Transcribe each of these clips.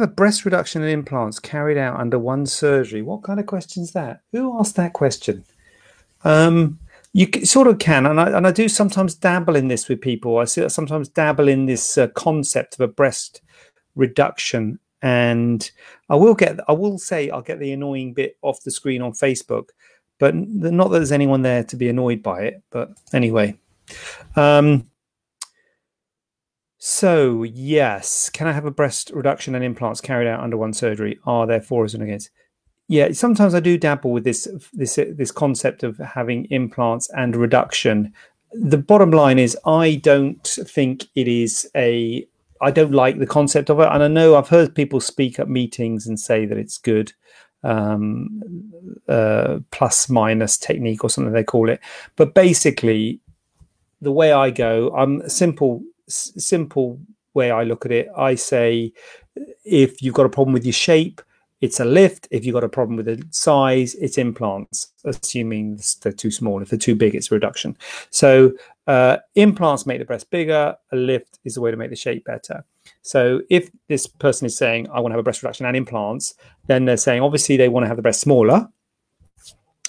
Have a breast reduction and implants carried out under one surgery? What kind of question is that? Who asked that question? Um, you sort of can, and I, and I do sometimes dabble in this with people. I see- sometimes dabble in this uh, concept of a breast reduction, and I will get, I will say, I'll get the annoying bit off the screen on Facebook, but not that there's anyone there to be annoyed by it. But anyway, um, so yes, can I have a breast reduction and implants carried out under one surgery? Are there fors and against? Yeah, sometimes I do dabble with this this this concept of having implants and reduction. The bottom line is, I don't think it is a. I don't like the concept of it, and I know I've heard people speak at meetings and say that it's good, um, uh, plus minus technique or something they call it. But basically, the way I go, I'm a simple s- simple way I look at it. I say if you've got a problem with your shape, it's a lift. If you've got a problem with the size, it's implants, assuming they're too small. If they're too big, it's a reduction. So uh, implants make the breast bigger. A lift is a way to make the shape better. So if this person is saying, I want to have a breast reduction and implants, then they're saying, obviously, they want to have the breast smaller.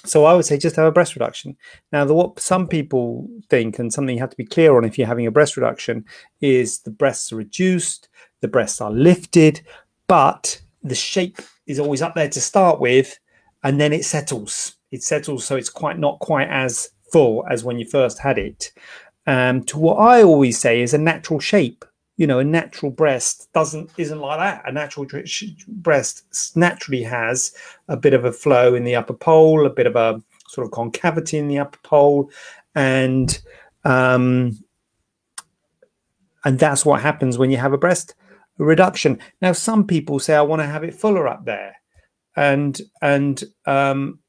So I would say just have a breast reduction. Now, the, what some people think, and something you have to be clear on if you're having a breast reduction, is the breasts are reduced, the breasts are lifted, but the shape is always up there to start with, and then it settles. It settles, so it's quite not quite as full as when you first had it. Um, to what I always say is a natural shape. You know, a natural breast doesn't isn't like that. A natural breast naturally has a bit of a flow in the upper pole, a bit of a sort of concavity in the upper pole, and um, and that's what happens when you have a breast reduction. Now, some people say I want to have it fuller up there, and and um,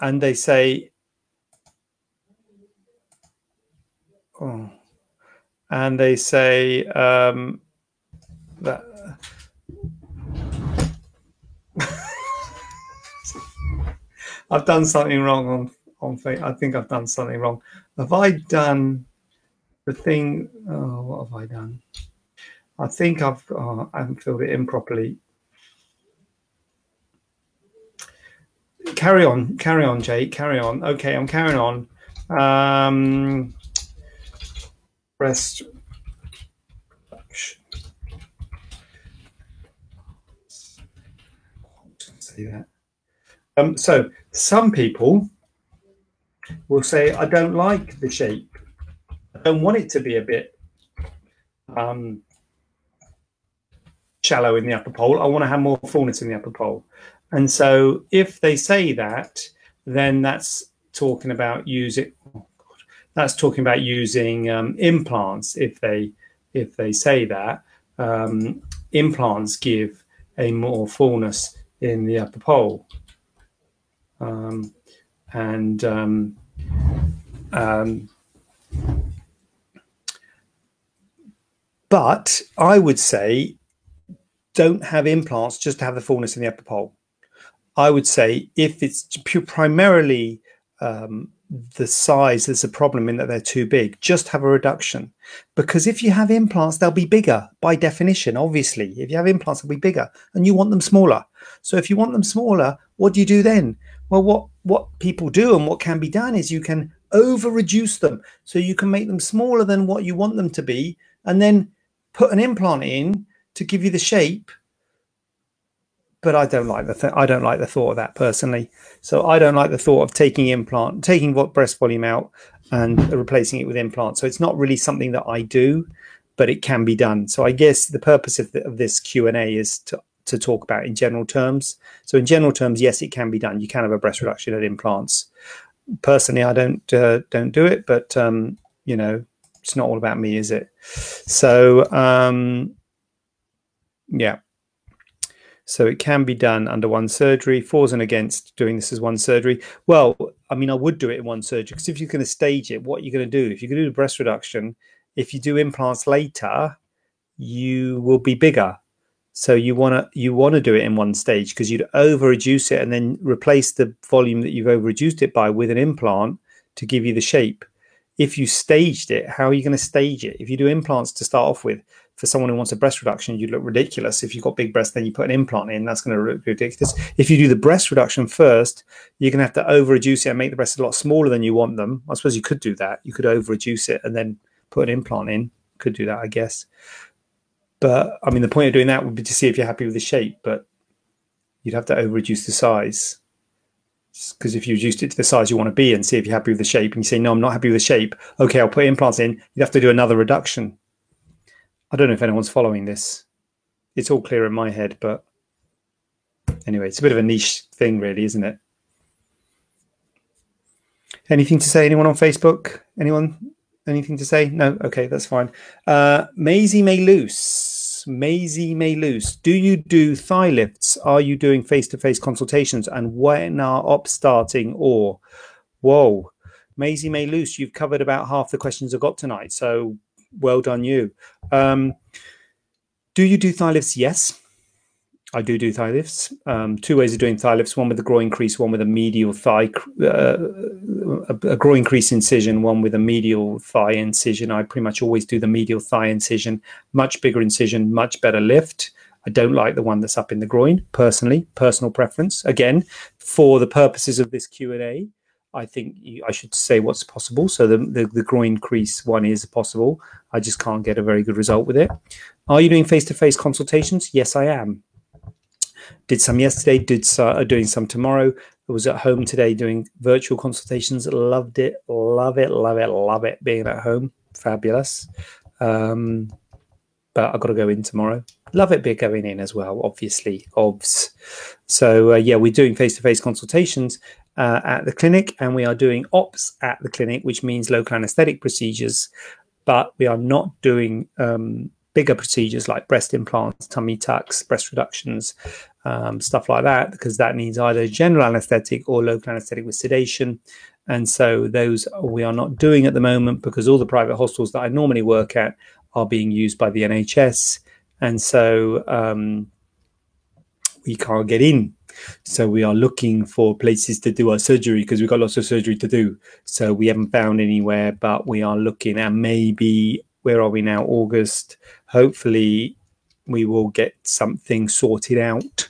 and they say, oh, and they say um, that. I've done something wrong on on I think I've done something wrong. Have I done the thing? Oh, what have I done? I think I've oh, I haven't filled it in properly. Carry on, carry on, Jake. Carry on. Okay, I'm carrying on. Um, breast. Say that. Um, so some people will say, "I don't like the shape. I don't want it to be a bit um, shallow in the upper pole. I want to have more fullness in the upper pole." And so, if they say that, then that's talking about use God, that's talking about using um, implants. If they if they say that um, implants give a more fullness in the upper pole, um, and um, um, but I would say don't have implants just to have the fullness in the upper pole. I would say if it's primarily um, the size that's a problem in that they're too big, just have a reduction. Because if you have implants, they'll be bigger by definition, obviously. If you have implants, they'll be bigger and you want them smaller. So if you want them smaller, what do you do then? Well, what, what people do and what can be done is you can over reduce them. So you can make them smaller than what you want them to be and then put an implant in to give you the shape but I don't like the th- I don't like the thought of that personally. So I don't like the thought of taking implant, taking what breast volume out and replacing it with implant. So it's not really something that I do, but it can be done. So I guess the purpose of, the, of this Q and A is to to talk about in general terms. So in general terms, yes, it can be done. You can have a breast reduction at implants. Personally, I don't uh, don't do it, but um, you know, it's not all about me, is it? So um, yeah. So it can be done under one surgery. Fors and against doing this as one surgery. Well, I mean, I would do it in one surgery because if you're going to stage it, what are you going to do? If you're going to do breast reduction, if you do implants later, you will be bigger. So you want to you want to do it in one stage because you'd over reduce it and then replace the volume that you've over reduced it by with an implant to give you the shape. If you staged it, how are you going to stage it? If you do implants to start off with, for someone who wants a breast reduction, you'd look ridiculous. If you've got big breasts, then you put an implant in, that's going to look ridiculous. If you do the breast reduction first, you're going to have to over reduce it and make the breasts a lot smaller than you want them. I suppose you could do that. You could over reduce it and then put an implant in. Could do that, I guess. But I mean, the point of doing that would be to see if you're happy with the shape, but you'd have to over reduce the size. Because if you reduced it to the size you want to be and see if you're happy with the shape, and you say, no, I'm not happy with the shape, okay, I'll put implants in, you'd have to do another reduction I don't know if anyone's following this. It's all clear in my head, but anyway, it's a bit of a niche thing, really, isn't it? Anything to say? Anyone on Facebook? Anyone? Anything to say? No. Okay, that's fine. Uh, Maisie May Loose. Maisie May Loose. Do you do thigh lifts? Are you doing face-to-face consultations? And when are ops starting? Or, whoa, Maisie May Loose. You've covered about half the questions I've got tonight. So well done you. Um, do you do thigh lifts? Yes, I do do thigh lifts. Um, two ways of doing thigh lifts: one with a groin crease, one with a medial thigh, uh, a, a groin crease incision, one with a medial thigh incision. I pretty much always do the medial thigh incision. Much bigger incision, much better lift. I don't like the one that's up in the groin, personally, personal preference. Again, for the purposes of this Q and A, I think you, I should say what's possible. So the, the, the groin crease one is possible. I just can't get a very good result with it. Are you doing face to face consultations? Yes, I am. Did some yesterday. Did uh, doing some tomorrow. I was at home today doing virtual consultations. Loved it. Love it. Love it. Love it. Being at home, fabulous. Um, but I've got to go in tomorrow. Love it. Be going in as well. Obviously, obs. So uh, yeah, we're doing face to face consultations uh, at the clinic, and we are doing ops at the clinic, which means local anesthetic procedures, but we are not doing um, bigger procedures like breast implants, tummy tucks, breast reductions, um, stuff like that, because that needs either general anesthetic or local anesthetic with sedation. And so those we are not doing at the moment because all the private hospitals that I normally work at are being used by the NHS. And so um, we can't get in so we are looking for places to do our surgery because we've got lots of surgery to do. So we haven't found anywhere, but we are looking and maybe where are we now? August. Hopefully, we will get something sorted out.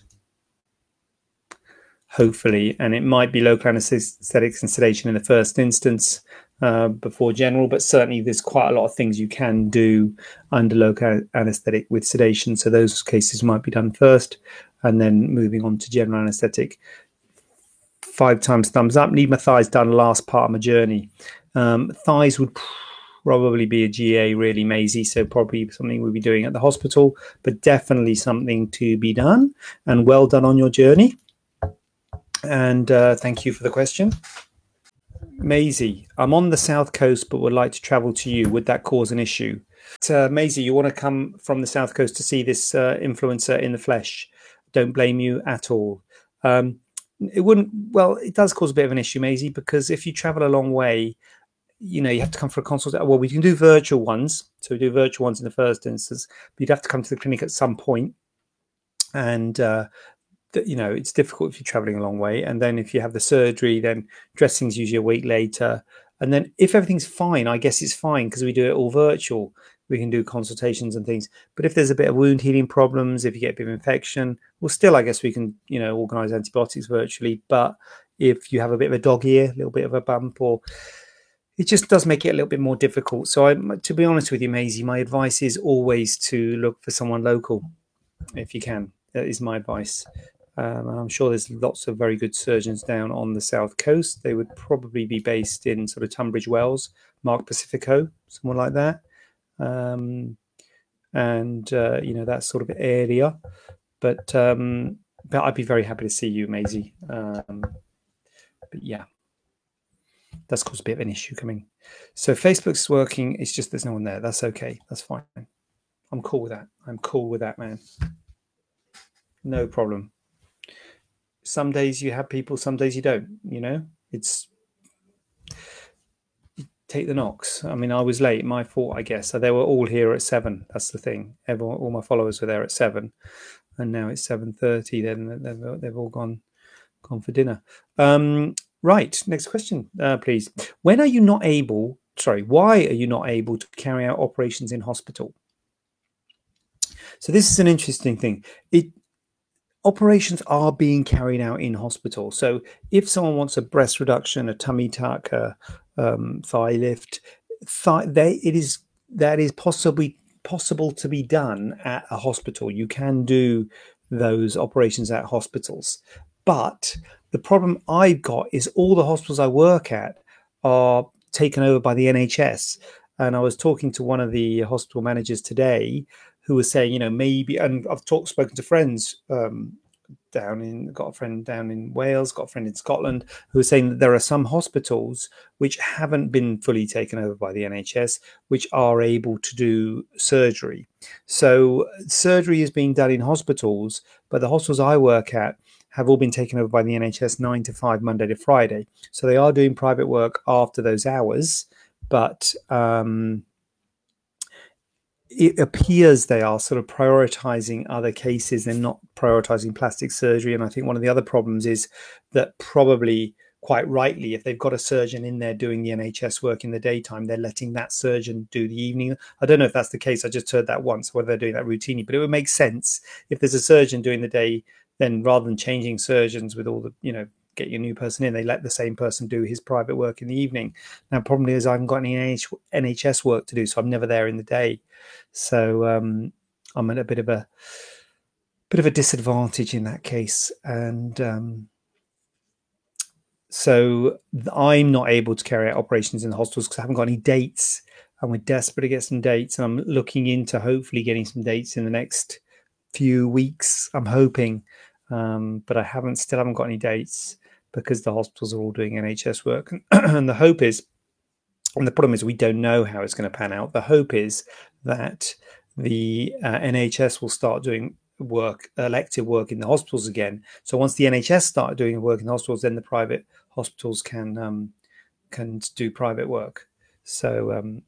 Hopefully, and it might be local anesthetics and sedation in the first instance uh, before general, but certainly there's quite a lot of things you can do under local anesthetic with sedation. So those cases might be done first and then moving on to general anesthetic. Five times thumbs up. Need my thighs done last part of my journey. Um, thighs would probably be a GA really Maisie, so probably something we'll be doing at the hospital, but definitely something to be done. And well done on your journey. And uh, thank you for the question. Maisie, I'm on the south coast, but would like to travel to you. Would that cause an issue? Uh, Maisie, you want to come from the south coast to see this uh, influencer in the flesh? Don't blame you at all. Um, it wouldn't. Well, it does cause a bit of an issue, Maisie, because if you travel a long way, you know you have to come for a consult. Well, we can do virtual ones, so we do virtual ones in the first instance, but you'd have to come to the clinic at some point, and uh, you know it's difficult if you're traveling a long way. And then if you have the surgery, then dressing's usually a week later. And then if everything's fine, I guess it's fine because we do it all virtual we can do consultations and things. But if there's a bit of wound healing problems, if you get a bit of infection, well, still, I guess we can, you know, organize antibiotics virtually. But if you have a bit of a dog ear, a little bit of a bump, or it just does make it a little bit more difficult. So, I, to be honest with you, Maisie, my advice is always to look for someone local if you can. That is my advice. Um, and I'm sure there's lots of very good surgeons down on the south coast. They would probably be based in sort of Tunbridge Wells, Mark Pacifico, someone like that um, and uh, you know that sort of area. But um, but I'd be very happy to see you, Maisie. Um, but yeah, that's caused a bit of an issue coming. So Facebook's working. It's just there's no one there. That's okay. That's fine. I'm cool with that. I'm cool with that, man. no problem. Some days you have people, some days you don't. You know, it's take the knocks. I mean, I was late, my fault, I guess. So they were all here at seven. That's the thing. Everyone, all my followers were there at seven, and now it's seven thirty. Then they've, they've all gone gone for dinner. Um, right. Next question, uh, please. When are you not able? Sorry, why are you not able to carry out operations in hospital? So this is an interesting thing. It operations are being carried out in hospital. So if someone wants a breast reduction, a tummy tuck, a um, thigh lift, thigh, they, it is that is possibly possible to be done at a hospital. You can do those operations at hospitals, but the problem I've got is all the hospitals I work at are taken over by the NHS. And I was talking to one of the hospital managers today who was saying, you know, maybe, and I've talked, spoken to friends um, down in, got a friend down in Wales, got a friend in Scotland, who was saying that there are some hospitals which haven't been fully taken over by the NHS, which are able to do surgery. So surgery is being done in hospitals, but the hospitals I work at have all been taken over by the NHS nine to five, Monday to Friday. So they are doing private work after those hours, but um, it appears they are sort of prioritizing other cases and not prioritizing plastic surgery. And I think one of the other problems is that probably quite rightly, if they've got a surgeon in there doing the NHS work in the daytime, they're letting that surgeon do the evening. I don't know if that's the case. I just heard that once, whether they're doing that routinely, but it would make sense if there's a surgeon doing the day, then rather than changing surgeons with all the, you know, get your new person in, they let the same person do his private work in the evening. Now, problem is I haven't got any NHS work to do, so I'm never there in the day. So um, I'm at a bit of a bit of a disadvantage in that case, and um, so I'm not able to carry out operations in the hospitals because I haven't got any dates, and we're desperate to get some dates, and I'm looking into hopefully getting some dates in the next few weeks. I'm hoping, um, but I haven't still haven't got any dates because the hospitals are all doing NHS work, and the hope is and the problem is we don't know how it's going to pan out. The hope is that the uh, NHS will start doing work, elective work in the hospitals again. So once the NHS start doing work in the hospitals, then the private hospitals can um, can do private work. So um,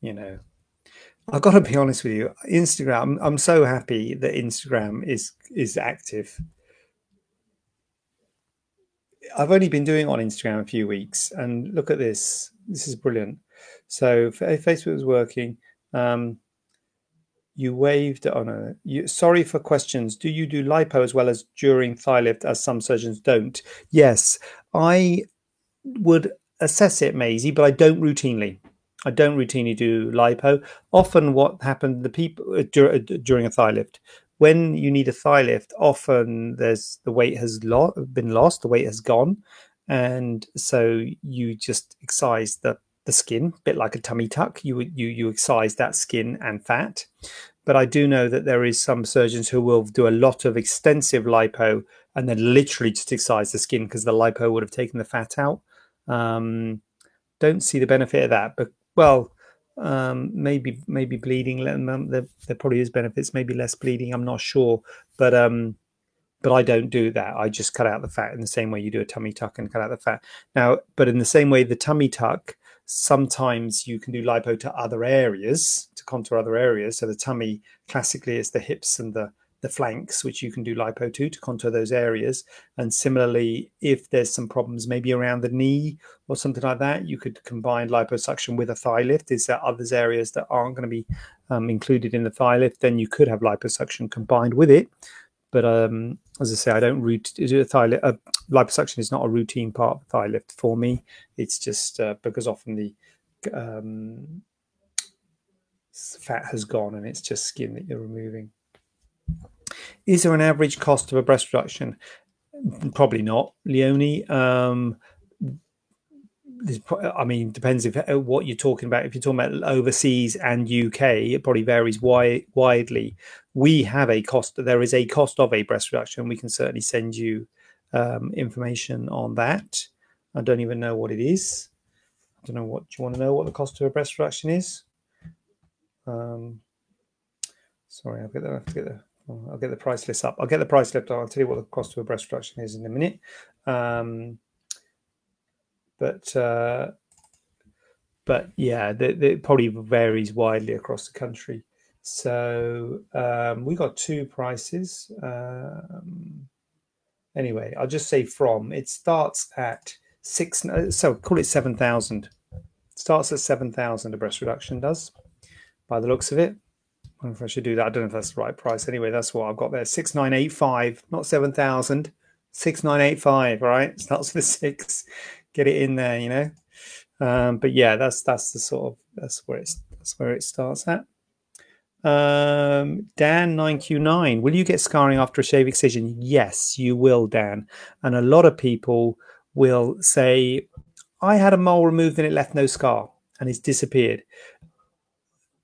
you know, I've got to be honest with you. Instagram. I'm so happy that Instagram is is active. I've only been doing on Instagram a few weeks, and look at this. This is brilliant. So Facebook was working. Um, you waved. Oh no. You, sorry for questions. Do you do lipo as well as during thigh lift, as some surgeons don't? Yes, I would assess it, Maisie, but I don't routinely. I don't routinely do lipo. Often, what happened the people uh, uh, during a thigh lift when you need a thigh lift, often there's the weight has lo- been lost, the weight has gone, and so you just excise the the skin, a bit like a tummy tuck. You you you excise that skin and fat. But I do know that there is some surgeons who will do a lot of extensive lipo and then literally just excise the skin because the lipo would have taken the fat out. Um, don't see the benefit of that, but well, um, maybe maybe bleeding. There, there probably is benefits. Maybe less bleeding. I'm not sure, but um, but I don't do that. I just cut out the fat in the same way you do a tummy tuck and cut out the fat. Now, but in the same way, the tummy tuck sometimes you can do lipo to other areas to contour other areas. So the tummy classically is the hips and the the flanks, which you can do lipo to to contour those areas. And similarly, if there's some problems maybe around the knee or something like that, you could combine liposuction with a thigh lift. Is there others areas that aren't going to be um, included in the thigh lift? Then you could have liposuction combined with it. But um, as I say, I don't root do a thigh lift. Uh, liposuction is not a routine part of thigh lift for me. It's just uh, because often the um, fat has gone and it's just skin that you're removing. Is there an average cost of a breast reduction? Probably not, Leonie. Um, I mean, depends if uh, what you're talking about. If you're talking about overseas and UK, it probably varies wi- widely. We have a cost. There is a cost of a breast reduction. We can certainly send you um, information on that. I don't even know what it is. I don't know what do you want to know what the cost of a breast reduction is. Um, sorry, I've got the, I'll get the I'll get the price list up. I'll get the price list. Up. I'll tell you what the cost of a breast reduction is in a minute. Um, but uh, but yeah, it probably varies widely across the country. So um, we got two prices. Um, anyway, I'll just say from. It starts at six. So call it seven thousand. Starts at seven thousand. A breast reduction does, by the looks of it. I if I should do that. I don't know if that's the right price. Anyway, that's what I've got there. Six nine eight five, not seven thousand. Six nine eight five. Right, starts with six. Get it in there, you know. Um, but yeah, that's that's the sort of that's where it's that's where it starts at. Um, Dan nine Q nine. Will you get scarring after a shave excision? Yes, you will, Dan. And a lot of people will say, "I had a mole removed and it left no scar and it's disappeared."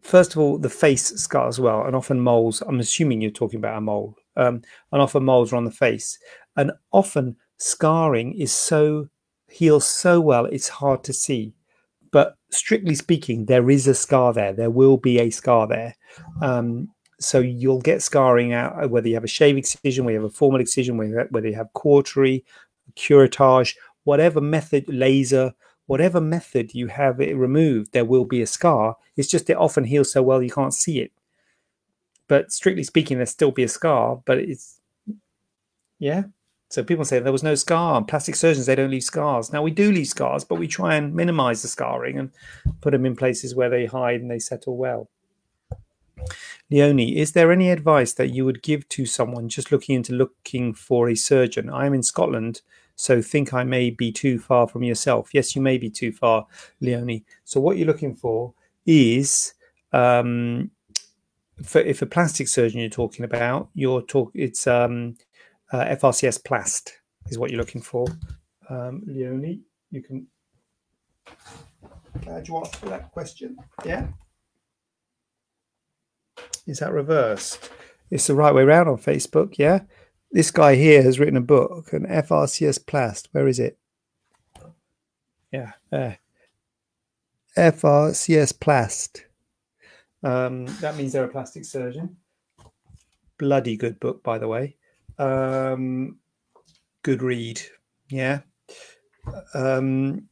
First of all, the face scar as well, and often moles. I'm assuming you're talking about a mole, um, and often moles are on the face, and often scarring is so heals so well it's hard to see but strictly speaking, there is a scar there. There will be a scar there. Um, so you'll get scarring out whether you have a shave excision, whether you have a formal excision, whether you have cautery, curettage, whatever method, laser, whatever method you have it removed, there will be a scar. It's just it often heals so well you can't see it. But strictly speaking, there'll still be a scar, but it's yeah. So people say there was no scar. Plastic surgeons, they don't leave scars. Now we do leave scars, but we try and minimize the scarring and put them in places where they hide and they settle well. Leonie, is there any advice that you would give to someone just looking into looking for a surgeon? I am in Scotland, so think I may be too far from yourself. Yes, you may be too far, Leonie. So what you're looking for is um, for if a plastic surgeon you're talking about, you're talk it's um, uh, FRCS Plast is what you're looking for. Um, Leonie, you can. Glad you asked for that question. Yeah. Is that reversed? It's the right way around on Facebook. Yeah. This guy here has written a book, an FRCS Plast. Where is it? Yeah, there. FRCS Plast. Um, that means they're a plastic surgeon. Bloody good book, by the way. Um, good read. Yeah. Um,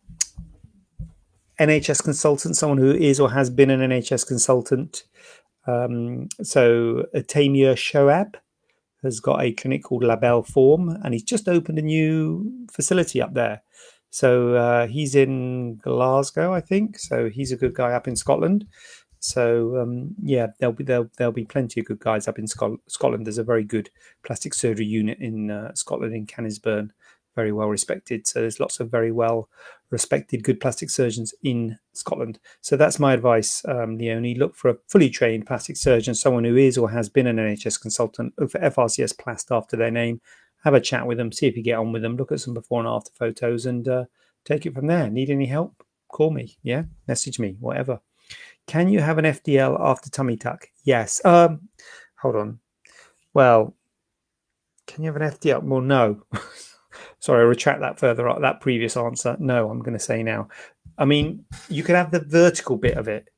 NHS consultant, someone who is or has been an NHS consultant. Um, so Taimur Shoaib has got a clinic called Label Form, and he's just opened a new facility up there. So uh, he's in Glasgow, I think. So he's a good guy up in Scotland. So um, yeah, there'll be there'll, there'll be plenty of good guys up in Scotland. There's a very good plastic surgery unit in uh, Scotland in Canniesburn, very well respected. So there's lots of very well respected good plastic surgeons in Scotland. So that's my advice, um, Leonie. Look for a fully trained plastic surgeon, someone who is or has been an NHS consultant, Look for FRCS Plast after their name. Have a chat with them, see if you get on with them, look at some before and after photos, and uh, take it from there. Need any help? Call me, yeah, message me, whatever. Can you have an FDL after tummy tuck? Yes. Um, hold on. Well, can you have an FDL? Well, no. Sorry, I retract that further. Up that previous answer. No, I'm going to say now. I mean, you can have the vertical bit of it,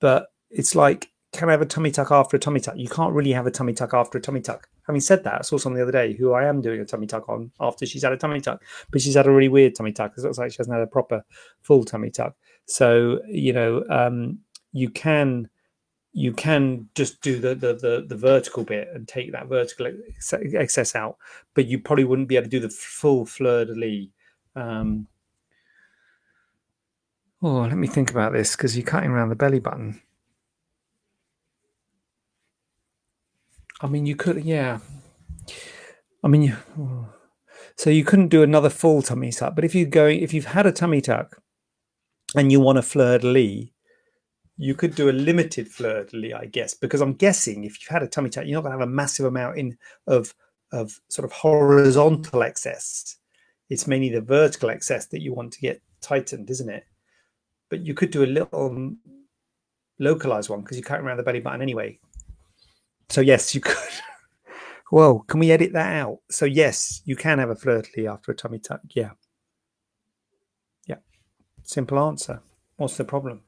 but it's like, can I have a tummy tuck after a tummy tuck? You can't really have a tummy tuck after a tummy tuck. Having said that, I saw someone the other day who I am doing a tummy tuck on after she's had a tummy tuck, but she's had a really weird tummy tuck it looks like she hasn't had a proper full tummy tuck. So you know, um, you can you can just do the, the, the the vertical bit and take that vertical excess out, but you probably wouldn't be able to do the full fleur de lis. Um, oh, let me think about this because you're cutting around the belly button. I mean, you could, yeah. I mean, you, so you couldn't do another full tummy tuck, but if you're going, if you've had a tummy tuck and you want a fleur de lis, you could do a limited lis, I guess, because I'm guessing if you've had a tummy tuck, you're not going to have a massive amount in of of sort of horizontal excess. It's mainly the vertical excess that you want to get tightened, isn't it? But you could do a little um, localized one because you're cutting around the belly button anyway. So yes, you could. Well, can we edit that out? So yes, you can have a lis after a tummy tuck. Yeah, yeah. Simple answer. What's the problem?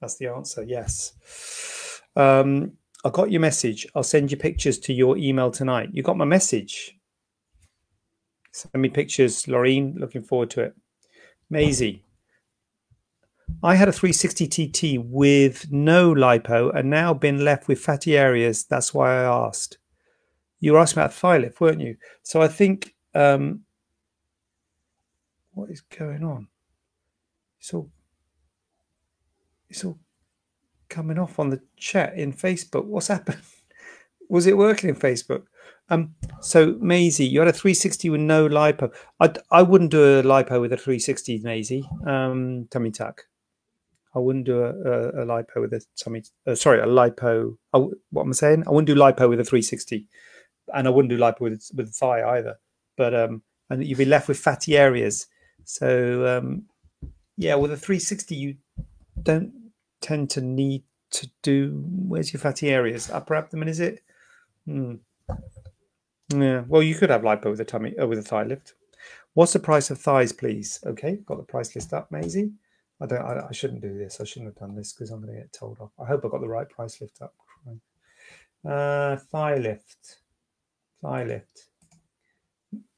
That's the answer. Yes. Um, I got your message. I'll send you pictures to your email tonight. You got my message. Send me pictures, Laureen. Looking forward to it. Maisie. I had a 360 TT with no lipo and now been left with fatty areas. That's why I asked. You were asking about lift, weren't you? So I think um, what is going on? It's all it's all coming off on the chat in Facebook. What's happened? Was it working in Facebook? Um, so Maisie, you had a 360 with no lipo. I I wouldn't do a lipo with a 360, Maisie. Um, tummy tuck. I wouldn't do a, a, a lipo with a tummy. Uh, sorry, a lipo. I, what am I saying? I wouldn't do lipo with a 360, and I wouldn't do lipo with with thigh either. But um, and you'd be left with fatty areas. So um, yeah, with a 360, you don't tend to need to do. Where's your fatty areas? Upper abdomen, is it? Hmm. Yeah. Well, you could have lipo with a tummy uh, with a thigh lift. What's the price of thighs, please? Okay, got the price list up, Maisie. I don't. I, I shouldn't do this. I shouldn't have done this because I'm going to get told off. I hope I got the right price lift up. Uh, thigh lift. Thigh lift.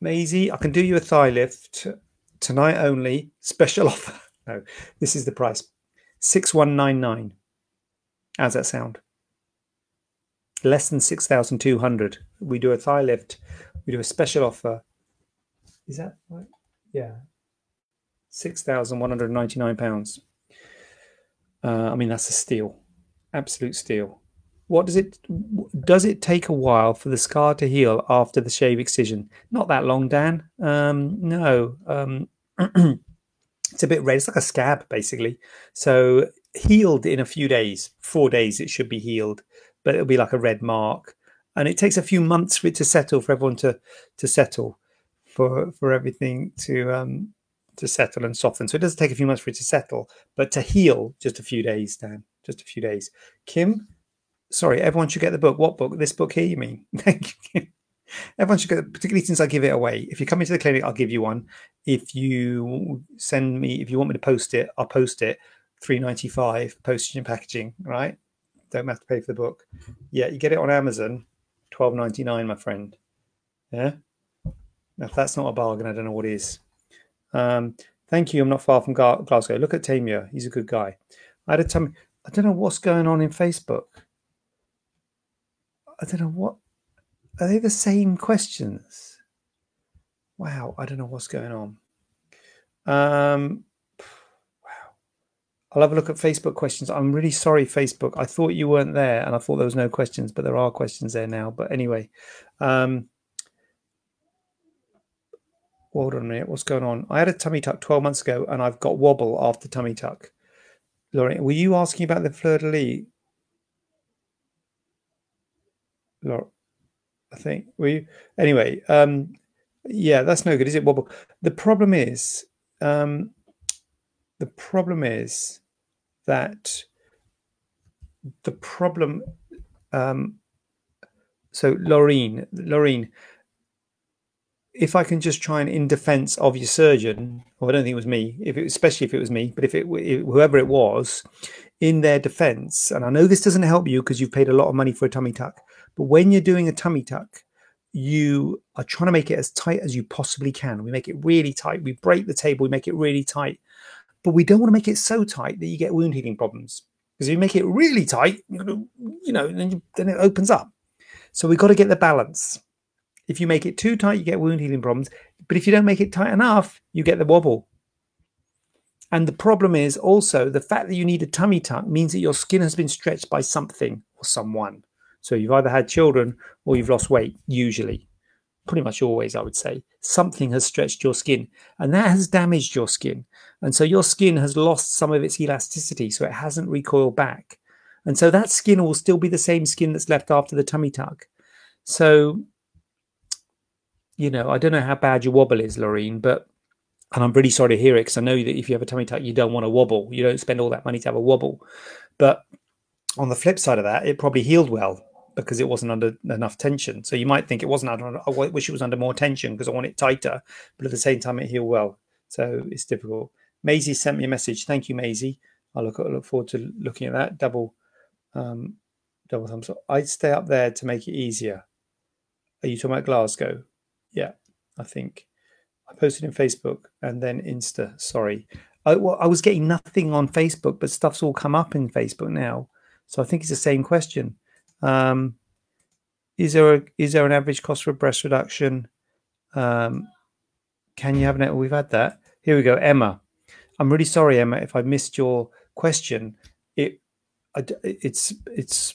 Maisie, I can do you a thigh lift tonight only. Special offer. No, this is the price. Six one nine nine. How's that sound? Less than six thousand two hundred. We do a thigh lift. We do a special offer. Is that right? Yeah, six thousand one hundred ninety nine pounds. Uh, I mean, that's a steal, absolute steal. What does it does it take a while for the scar to heal after the shave excision? Not that long, Dan. Um, no, um, it's a bit red. It's like a scab, basically. So healed in a few days, four days, it should be healed, but it'll be like a red mark, and it takes a few months for it to settle, for everyone to to settle, for for everything to um, to settle and soften. So it does take a few months for it to settle, but to heal, just a few days, Dan. Just a few days. Kim, sorry, everyone should get the book. What book? This book here, you mean? Thank you. Everyone should get, particularly since I give it away. If you come into the clinic, I'll give you one. If you send me, if you want me to post it, I'll post it. Three ninety five postage and packaging. Right? Don't have to pay for the book. Yeah, you get it on Amazon, twelve ninety nine, my friend. Yeah. Now, if that's not a bargain, I don't know what is. Um, thank you. I'm not far from Glasgow. Look at Taimur. He's a good guy. I had a time. I don't know what's going on in Facebook. I don't know what. Are they the same questions? Wow. I don't know what's going on. Um, wow. I'll have a look at Facebook questions. I'm really sorry, Facebook. I thought you weren't there and I thought there was no questions, but there are questions there now. But anyway, um, hold on a minute, what's going on? I had a tummy tuck 12 months ago and I've got wobble after tummy tuck. Lauren, were you asking about the fleur de lis? Laura, I think, you? Anyway, um, yeah, that's no good, is it? Wobble. The problem is, um, the problem is that the problem, um, so Laureen, Laureen, if I can just try and in defense of your surgeon, or I don't think it was me, if it, especially if it was me, but if it whoever it was, in their defense, and I know this doesn't help you because you've paid a lot of money for a tummy tuck, but when you're doing a tummy tuck, you are trying to make it as tight as you possibly can. We make it really tight. We break the table. We make it really tight, but we don't want to make it so tight that you get wound healing problems. Because if you make it really tight, you know, then, you, then it opens up. So we've got to get the balance. If you make it too tight, you get wound healing problems. But if you don't make it tight enough, you get the wobble. And the problem is also the fact that you need a tummy tuck means that your skin has been stretched by something or someone. So you've either had children or you've lost weight, usually. Pretty much always, I would say. Something has stretched your skin and that has damaged your skin. And so your skin has lost some of its elasticity, so it hasn't recoiled back. And so that skin will still be the same skin that's left after the tummy tuck. So you know, I don't know how bad your wobble is, Lorraine, but and I'm really sorry to hear it because I know that if you have a tummy tuck, you don't want to wobble. You don't spend all that money to have a wobble. But on the flip side of that, it probably healed well because it wasn't under enough tension. So you might think it wasn't under. I wish it was under more tension because I want it tighter, but at the same time, it healed well. So it's difficult. Maisie sent me a message. Thank you, Maisie. I look I look forward to looking at that double um, double thumbs up. I'd stay up there to make it easier. Are you talking about Glasgow? Yeah, I think. I posted in Facebook and then Insta. Sorry. I, well, I was getting nothing on Facebook, but stuff's all come up in Facebook now. So I think it's the same question. Um, is there a, is there an average cost for breast reduction? Um, can you have an? We've had that. Here we go, Emma. I'm really sorry, Emma, if I missed your question. It, it's it's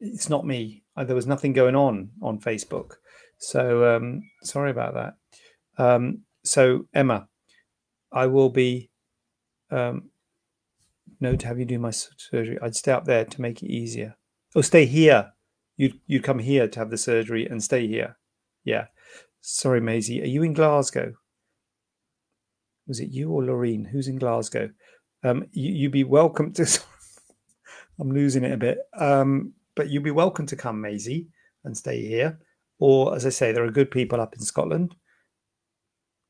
it's not me. There was nothing going on on Facebook, so um, sorry about that. Um, so Emma, I will be um, no to have you do my surgery. I'd stay up there to make it easier. Oh, stay here. You'd you'd come here to have the surgery and stay here. Yeah. Sorry, Maisie. Are you in Glasgow? Was it you or Loreen? Who's in Glasgow? Um, you, you'd be welcome to. I'm losing it a bit. Um, but you'd be welcome to come, Maisie, and stay here. Or, as I say, there are good people up in Scotland.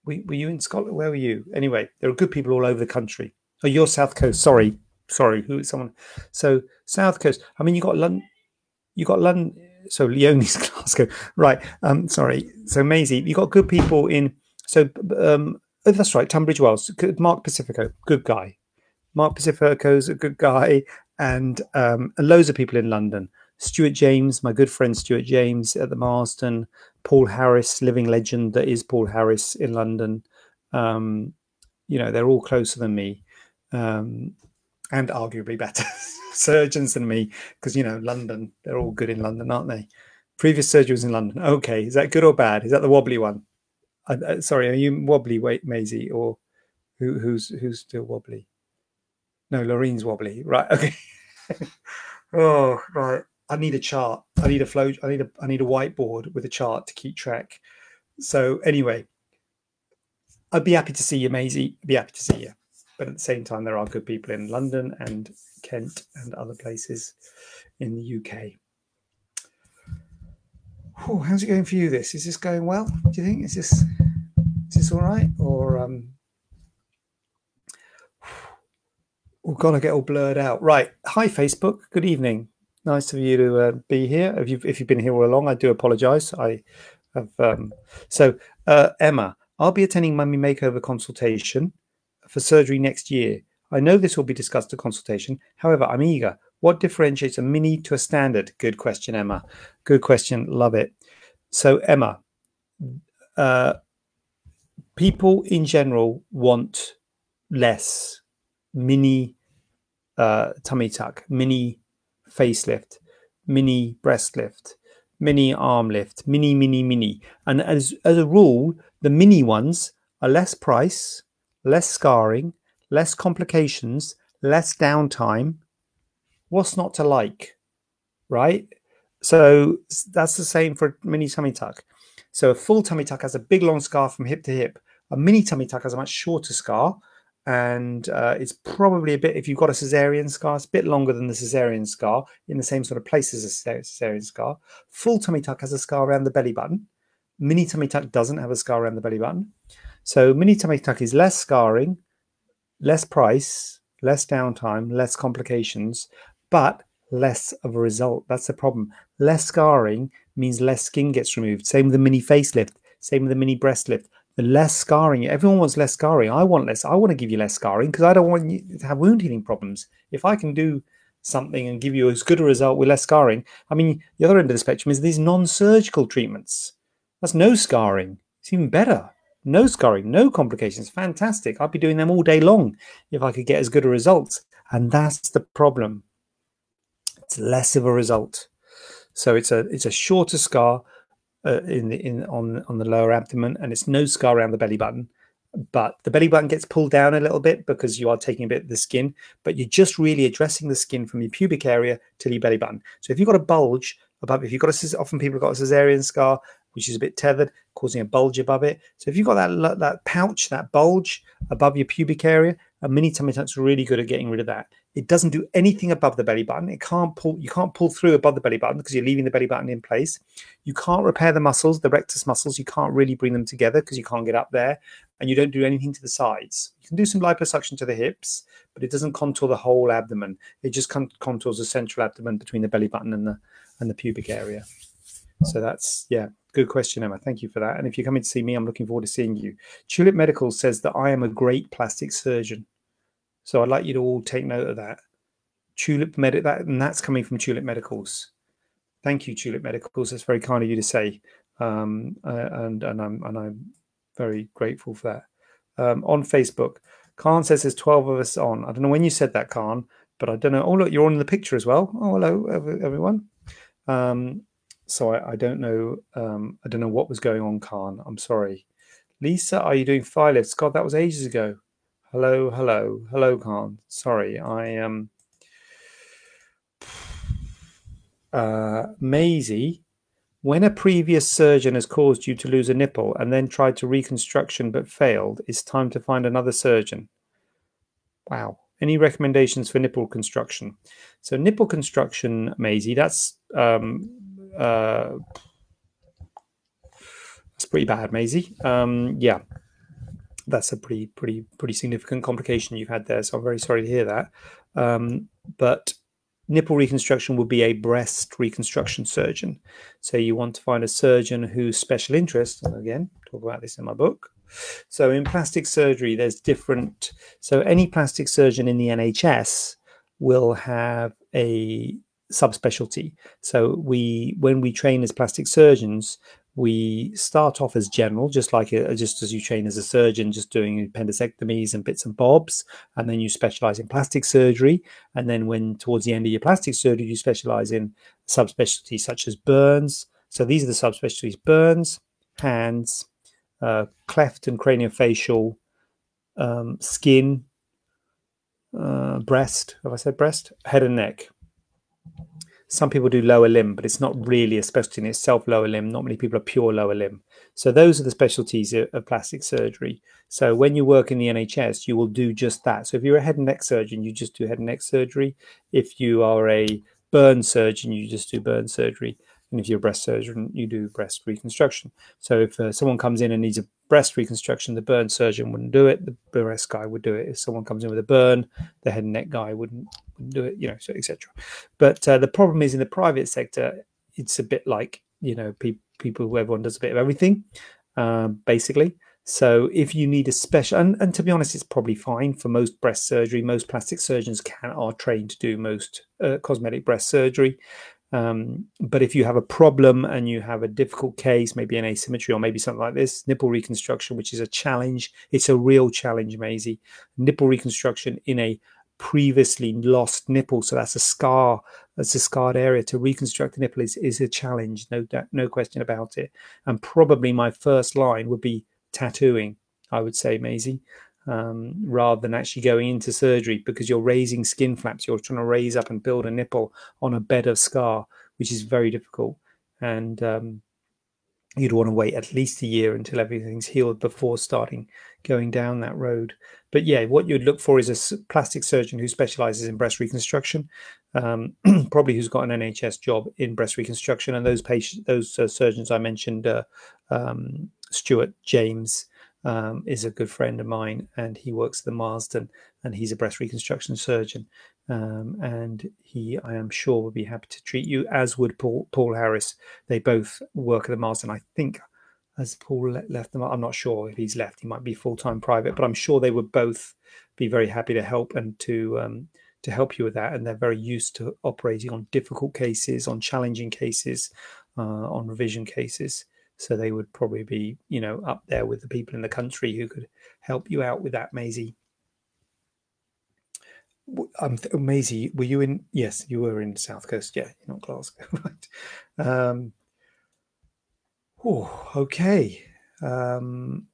Were, were you in Scotland? Where were you? Anyway, there are good people all over the country. Oh, you're South Coast. Sorry, sorry. Who is someone? So South Coast. I mean, you got London. You got London. So Leonie's Glasgow. Right. Um. Sorry. So Maisie, you got good people in. So um. Oh, that's right. Tunbridge Wells. Mark Pacifico, good guy. Mark Pacifico's a good guy, and um, and loads of people in London. Stuart James, my good friend Stuart James at the Marsden, Paul Harris, living legend that is Paul Harris in London. Um, you know, they're all closer than me, um, and arguably better surgeons than me because you know London. They're all good in London, aren't they? Previous surgery was in London. Okay, is that good or bad? Is that the wobbly one? Uh, sorry, are you wobbly, wait, Maisie, or who, who's who's still wobbly? No, Lorraine's wobbly. Right. Okay. oh, right. I need a chart. I need a flow. I need a. I need a whiteboard with a chart to keep track. So anyway, I'd be happy to see you, Maisie. Be happy to see you. But at the same time, there are good people in London and Kent and other places in the UK. Whew, how's it going for you? This is this going well? Do you think is this is this all right or um, we're gonna get all blurred out. Right. Hi, Facebook. Good evening. Nice of you to uh, be here. If you've if you've been here all along, I do apologise. I have. Um, so, uh, Emma, I'll be attending Mummy Makeover consultation for surgery next year. I know this will be discussed at consultation. However, I'm eager. What differentiates a mini to a standard? Good question, Emma. Good question. Love it. So, Emma, uh, people in general want less mini uh, tummy tuck, mini facelift, mini breast lift, mini arm lift, mini, mini, mini. And as, as a rule, the mini ones are less price, less scarring, less complications, less downtime. What's not to like? Right? So that's the same for mini tummy tuck. So a full tummy tuck has a big long scar from hip to hip. A mini tummy tuck has a much shorter scar and uh, it's probably a bit if you've got a cesarean scar it's a bit longer than the cesarean scar in the same sort of place as a cesarean scar. Full tummy tuck has a scar around the belly button. Mini tummy tuck doesn't have a scar around the belly button. So mini tummy tuck is less scarring less price less downtime less complications but less of a result. That's the problem. Less scarring means less skin gets removed. Same with the mini facelift same with the mini breast lift the less scarring. Everyone wants less scarring. I want less. I want to give you less scarring because I don't want you to have wound healing problems. If I can do something and give you as good a result with less scarring, I mean, the other end of the spectrum is these non-surgical treatments. That's no scarring. It's even better. No scarring, no complications. Fantastic. I'd be doing them all day long if I could get as good a result. And that's the problem. It's less of a result. So it's a it's a shorter scar uh, in the in on on the lower abdomen, and it's no scar around the belly button. But the belly button gets pulled down a little bit because you are taking a bit of the skin, but you're just really addressing the skin from your pubic area to your belly button. So if you've got a bulge above, if you've got a often people have got a cesarean scar, which is a bit tethered, causing a bulge above it. So if you've got that that pouch, that bulge above your pubic area, a mini tummy tuck's really good at getting rid of that. It doesn't do anything above the belly button. It can't pull. You can't pull through above the belly button because you're leaving the belly button in place. You can't repair the muscles, the rectus muscles. You can't really bring them together because you can't get up there, and you don't do anything to the sides. You can do some liposuction to the hips, but it doesn't contour the whole abdomen. It just contours the central abdomen between the belly button and the and the pubic area. So that's yeah, good question, Emma. Thank you for that. And if you're coming to see me, I'm looking forward to seeing you. Tulip Medical says that I am a great plastic surgeon. So I'd like you to all take note of that. Tulip Medic that and that's coming from Tulip Medicals. Thank you, Tulip Medicals. That's very kind of you to say. Um, uh, and and I'm and I'm very grateful for that. Um, on Facebook, Khan says there's 12 of us on. I don't know when you said that, Khan, but I don't know. Oh, look, you're on the picture as well. Oh, hello, everyone. Um, so I, I don't know. Um, I don't know what was going on, Khan. I'm sorry. Lisa, are you doing file lifts? God, that was ages ago. Hello, hello, hello, Khan. Sorry, I um. Uh, Maisie, when a previous surgeon has caused you to lose a nipple and then tried to reconstruction but failed, it's time to find another surgeon. Wow. Any recommendations for nipple construction? So nipple construction, Maisie, that's um, uh, that's pretty bad, Maisie. Um, yeah, that's a pretty, pretty, pretty significant complication you've had there. So I'm very sorry to hear that. Um, but nipple reconstruction would be a breast reconstruction surgeon. So you want to find a surgeon whose special interest, and again, talk about this in my book. So in plastic surgery, there's different. So any plastic surgeon in the NHS will have a subspecialty. So we, when we train as plastic surgeons, we start off as general, just like a, just as you train as a surgeon, just doing appendectomies and bits and bobs, and then you specialize in plastic surgery. And then when towards the end of your plastic surgery, you specialize in subspecialties such as burns. So these are the subspecialties: burns, hands, uh, cleft and craniofacial, um, skin, uh, breast. Have I said breast? Head and neck. Some people do lower limb, but it's not really a specialty in itself, lower limb. Not many people are pure lower limb. So those are the specialties of, of plastic surgery. So when you work in the NHS, you will do just that. So if you're a head and neck surgeon, you just do head and neck surgery. If you are a burn surgeon, you just do burn surgery. And if you're a breast surgeon, you do breast reconstruction. So if uh, someone comes in and needs a breast reconstruction, the burn surgeon wouldn't do it. The breast guy would do it. If someone comes in with a burn, the head and neck guy wouldn't, wouldn't do it. You know, so etc. But uh, the problem is in the private sector, it's a bit like you know pe- people who everyone does a bit of everything, uh, basically. So if you need a special, and, and to be honest, it's probably fine for most breast surgery. Most plastic surgeons can are trained to do most uh, cosmetic breast surgery. Um, but if you have a problem and you have a difficult case, maybe an asymmetry or maybe something like this, nipple reconstruction, which is a challenge, it's a real challenge, Maisie. Nipple reconstruction in a previously lost nipple, so that's a scar, that's a scarred area. To reconstruct the nipple is, is a challenge, no doubt, no question about it. And probably my first line would be tattooing. I would say, Maisie um, rather than actually going into surgery because you're raising skin flaps. You're trying to raise up and build a nipple on a bed of scar, which is very difficult. And um, you'd want to wait at least a year until everything's healed before starting going down that road. But yeah, what you'd look for is a plastic surgeon who specializes in breast reconstruction, um, probably who's got an NHS job in breast reconstruction. And those patients, those uh, surgeons I mentioned, uh, um, Stuart James um, is a good friend of mine, and he works at the Marsden, and he's a breast reconstruction surgeon. Um, and he, I am sure, would be happy to treat you, as would Paul, Paul Harris. They both work at the Marsden. I think, has Paul left them? I'm not sure if he's left. He might be full time private, but I'm sure they would both be very happy to help and to um, to help you with that. And they're very used to operating on difficult cases, on challenging cases, uh, on revision cases. So they would probably be, you know, up there with the people in the country who could help you out with that, Maisie. Um, Maisie, were you in? Yes, you were in South Coast. Yeah, not Glasgow, right? Um, oh, okay. Um,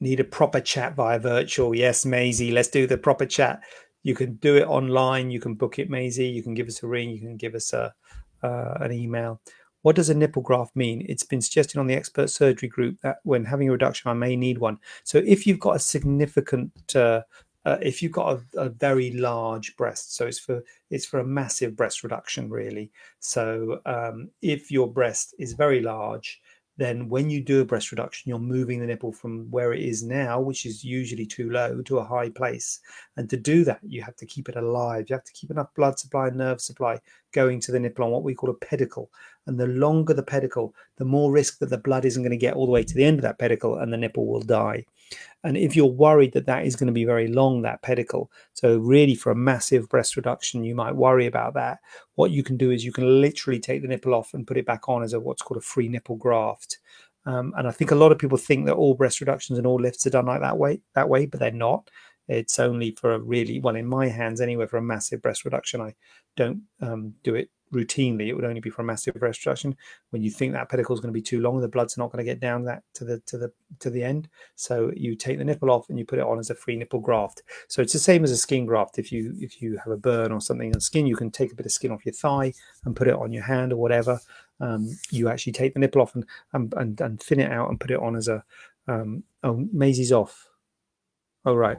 need a proper chat via virtual. Yes, Maisie, let's do the proper chat. You can do it online. You can book it, Maisie. You can give us a ring. You can give us a uh, an email. What does a nipple graft mean? It's been suggested on the expert surgery group that when having a reduction, I may need one. So if you've got a significant uh, uh, if you've got a, a, very large breast, so it's for it's for a massive breast reduction, really. So um, if your breast is very large, then when you do a breast reduction, you're moving the nipple from where it is now, which is usually too low, to a high place. And to do that, you have to keep it alive. You have to keep enough blood supply and nerve supply going to the nipple on what we call a pedicle. And the longer the pedicle, the more risk that the blood isn't going to get all the way to the end of that pedicle and the nipple will die. And if you're worried that that is going to be very long, that pedicle, so really for a massive breast reduction, you might worry about that. What you can do is you can literally take the nipple off and put it back on as a what's called a free nipple graft. Um, and I think a lot of people think that all breast reductions and all lifts are done like that way, that way, but they're not. It's only for a really well, in my hands anyway, for a massive breast reduction. I don't um, do it routinely, it would only be for a massive breast reduction. When you think that pedicle is going to be too long, the blood's not going to get down that to the to the to the end. So you take the nipple off and you put it on as a free nipple graft. So it's the same as a skin graft. If you if you have a burn or something on skin, you can take a bit of skin off your thigh and put it on your hand or whatever. Um, you actually take the nipple off and, and and and thin it out and put it on as a um, oh Maisie's off. All right.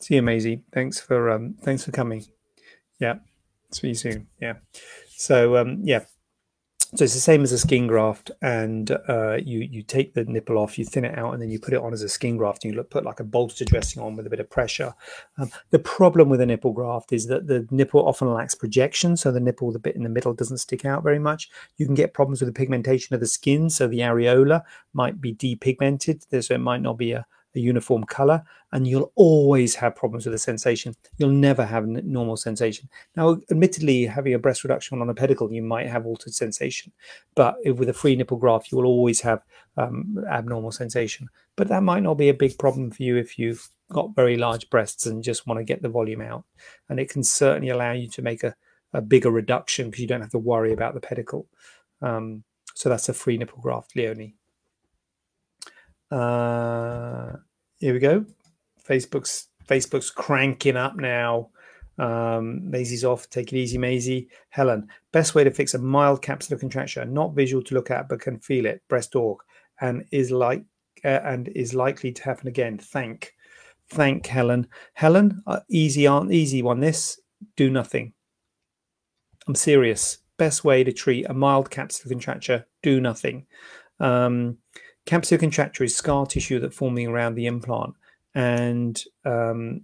See you, Maisie. Thanks for um, thanks for coming. Yeah. See you soon. Yeah. So um, yeah. So it's the same as a skin graft, and uh, you you take the nipple off, you thin it out, and then you put it on as a skin graft, and you look, put like a bolster dressing on with a bit of pressure. Um, the problem with a nipple graft is that the nipple often lacks projection, so the nipple, the bit in the middle, doesn't stick out very much. You can get problems with the pigmentation of the skin, so the areola might be depigmented, so it might not be a a uniform color, and you'll always have problems with the sensation. You'll never have normal sensation. Now, admittedly, having a breast reduction on a pedicle, you might have altered sensation, but with a free nipple graft, you will always have um, abnormal sensation. But that might not be a big problem for you if you've got very large breasts and just want to get the volume out. And it can certainly allow you to make a, a bigger reduction because you don't have to worry about the pedicle. Um, so that's a free nipple graft, Leonie. Uh, here we go. Facebook's Facebook's cranking up now. Um, Maisie's off. Take it easy, Maisie. Helen, best way to fix a mild capsular contraction, not visual to look at, but can feel it. Breast org, and is like uh, and is likely to happen again. Thank, thank Helen. Helen, uh, easy on easy one. This do nothing. I'm serious. Best way to treat a mild capsular contracture: do nothing. Um, Capsular contracture is scar tissue that's forming around the implant, and um,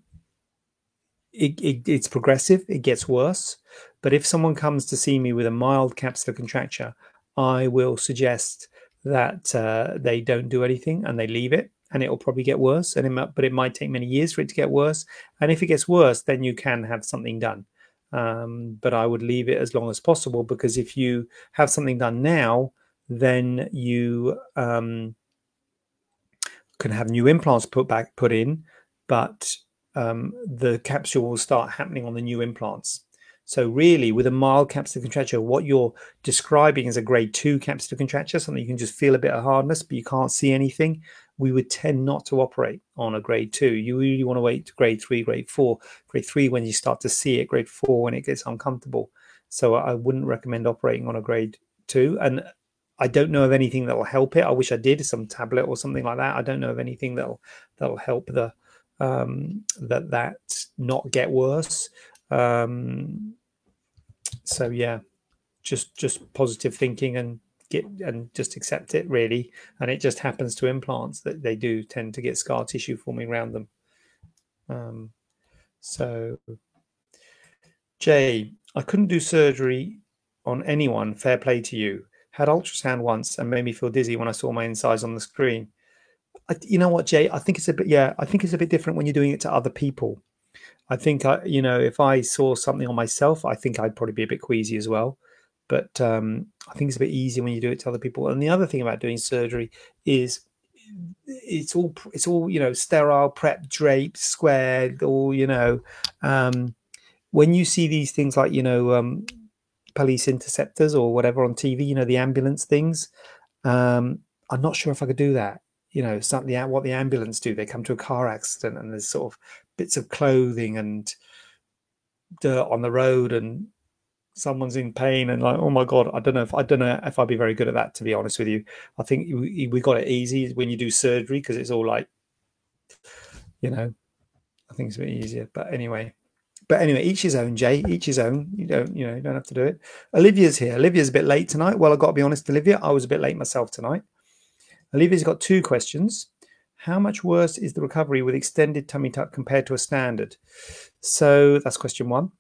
it, it, it's progressive. It gets worse. But if someone comes to see me with a mild capsular contracture, I will suggest that uh, they don't do anything and they leave it, and it will probably get worse. And it might, but it might take many years for it to get worse. And if it gets worse, then you can have something done. Um, but I would leave it as long as possible because if you have something done now, then you um, can have new implants put back put in, but um, the capsule will start happening on the new implants. So really, with a mild capsular contracture, what you're describing is a grade two capsular contracture, something you can just feel a bit of hardness, but you can't see anything. We would tend not to operate on a grade two. You really want to wait to grade three, grade four. Grade three when you start to see it. Grade four when it gets uncomfortable. So I wouldn't recommend operating on a grade two. And I don't know of anything that will help it. I wish I did some tablet or something like that. I don't know of anything that'll that'll help the um, that that not get worse. Um, so yeah, just just positive thinking and get and just accept it really. And it just happens to implants that they do tend to get scar tissue forming around them. Um, so Jay, I couldn't do surgery on anyone. Fair play to you had ultrasound once and made me feel dizzy when I saw my insides on the screen. I, you know what, Jay? I think it's a bit, yeah, I think it's a bit different when you're doing it to other people. I think, I, you know, if I saw something on myself, I think I'd probably be a bit queasy as well. But um, I think it's a bit easier when you do it to other people. And the other thing about doing surgery is it's all it's all you know sterile prep draped squared all you know um when you see these things like you know um police interceptors or whatever on TV, you know, the ambulance things. Um, I'm not sure if I could do that. You know, something out what the ambulance do. They come to a car accident and there's sort of bits of clothing and dirt on the road and someone's in pain and like, oh my god, I don't know if I don't know if I'd be very good at that. To be honest with you, I think we, we got it easy when you do surgery because it's all like, you know, I think it's a bit easier. But anyway, but anyway, each his own, Jay. Each his own. You don't, you know, you don't have to do it. Olivia's here. Olivia's a bit late tonight. Well, I've got to be honest, Olivia, I was a bit late myself tonight. Olivia's got two questions. How much worse is the recovery with extended tummy tuck compared to a standard? So that's question one.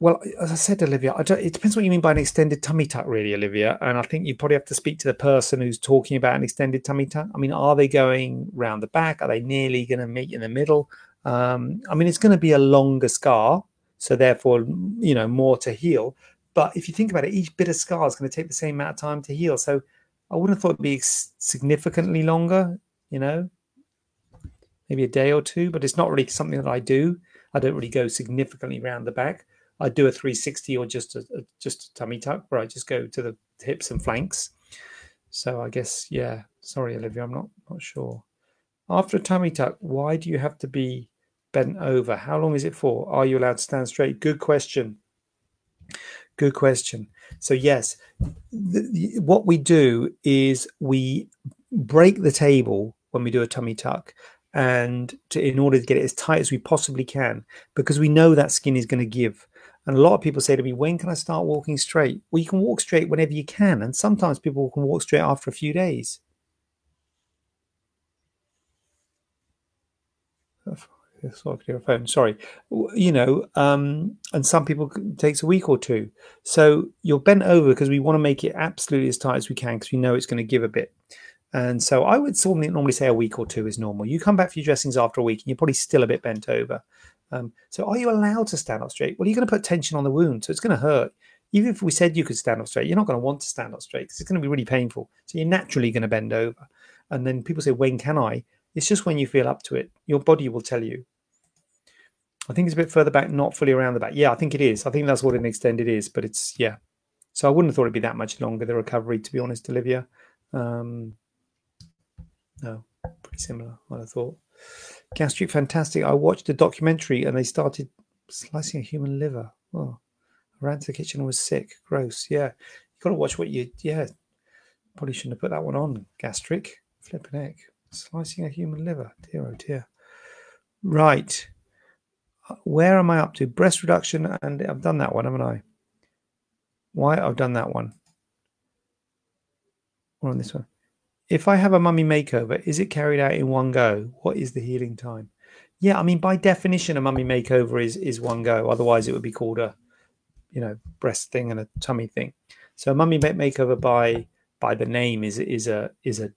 Well, as I said, Olivia, I it depends what you mean by an extended tummy tuck, really, Olivia. And I think you probably have to speak to the person who's talking about an extended tummy tuck. I mean, are they going round the back? Are they nearly going to meet in the middle? Um, I mean, it's going to be a longer scar, so therefore, you know, more to heal. But if you think about it, each bit of scar is going to take the same amount of time to heal. So I wouldn't have thought it'd be significantly longer, you know, maybe a day or two, but it's not really something that I do. I don't really go significantly round the back. I do a 360 or just a, a, just a tummy tuck where I just go to the hips and flanks. So I guess yeah. Sorry, Olivia, I'm not not sure. After a tummy tuck, why do you have to be bent over? How long is it for? Are you allowed to stand straight? Good question. Good question. So yes, the, the, what we do is we break the table when we do a tummy tuck and to, in order to get it as tight as we possibly can because we know that skin is going to give and a lot of people say to me, when can I start walking straight? Well, you can walk straight whenever you can. And sometimes people can walk straight after a few days. Phone. Sorry, you know, um, and some people takes a week or two. So you're bent over because we want to make it absolutely as tight as we can because we know it's going to give a bit. And so I would normally say a week or two is normal. You come back for your dressings after a week and you're probably still a bit bent over. Um, so are you allowed to stand up straight? Well, you're going to put tension on the wound, so it's going to hurt. Even if we said you could stand up straight, you're not going to want to stand up straight because it's going to be really painful. So you're naturally going to bend over. And then people say, when can I? It's just when you feel up to it. Your body will tell you. I think it's a bit further back, not fully around the back. Yeah, I think it is. I think that's what an extended is, but it's, yeah. So I wouldn't have thought it'd be that much longer, the recovery, to be honest, Olivia. Um, no, pretty similar, I thought. Gastric Fantastic. I watched a documentary and they started slicing a human liver. Oh, I ran to the kitchen and was sick. Gross. Yeah. You got to watch what you, yeah. Probably shouldn't have put that one on. Gastric. Flipping egg. Slicing a human liver. Dear, oh dear. Right. Where am I up to? Breast reduction. And I've done that one, haven't I? Why? I've done that one. Or on this one. If I have a mummy makeover, is it carried out in one go? What is the healing time? Yeah, I mean, by definition, a mummy makeover is is one go. Otherwise, it would be called a, you know, breast thing and a tummy thing. So, a mummy makeover by by the name is is a is a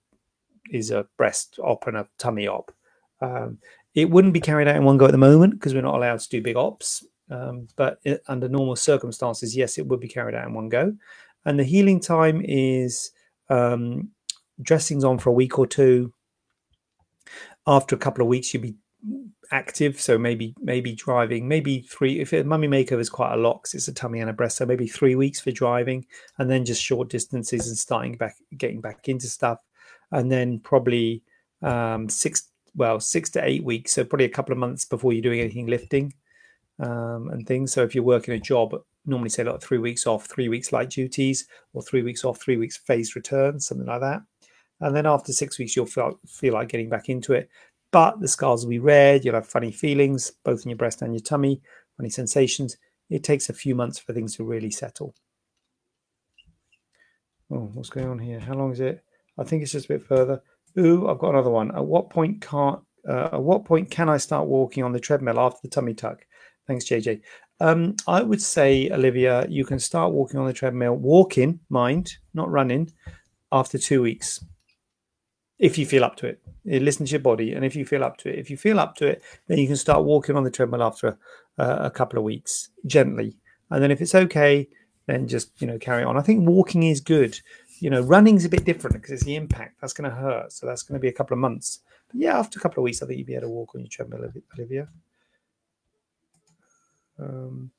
is a breast op and a tummy op. Um, it wouldn't be carried out in one go at the moment because we're not allowed to do big ops. Um, but it, under normal circumstances, yes, it would be carried out in one go. And the healing time is um, dressings on for a week or two. After a couple of weeks, you'd be active. So maybe maybe driving, maybe three. If a mummy makeover is quite a lot, because it's a tummy and a breast, so maybe three weeks for driving, and then just short distances and starting back, getting back into stuff, and then probably um, six, well, six to eight weeks. So probably a couple of months before you're doing anything lifting um, and things. So if you're working a job, normally say like three weeks off, three weeks light duties, or three weeks off, three weeks phased return, something like that. And then after six weeks you'll feel, feel like getting back into it. But the scars will be red you'll have funny feelings both in your breast and your tummy funny sensations. It takes a few months for things to really settle. Oh what's going on here? How long is it i think it's just a bit further ooh i've got another one at what point can't uh, at what point can i start walking on the treadmill after the tummy tuck thanks jj um, i would say olivia you can start walking on the treadmill walking mind not running after two weeks if you feel up to it. Listen to your body, and if you feel up to it, if you feel up to it, then you can start walking on the treadmill after a, a couple of weeks gently. And then if it's okay, then just you know carry on. I think walking is good. You know, running's a bit different because it's the impact that's going to hurt. So that's going to be a couple of months. But yeah, after a couple of weeks, I think you'd be able to walk on your treadmill, Olivia. Um,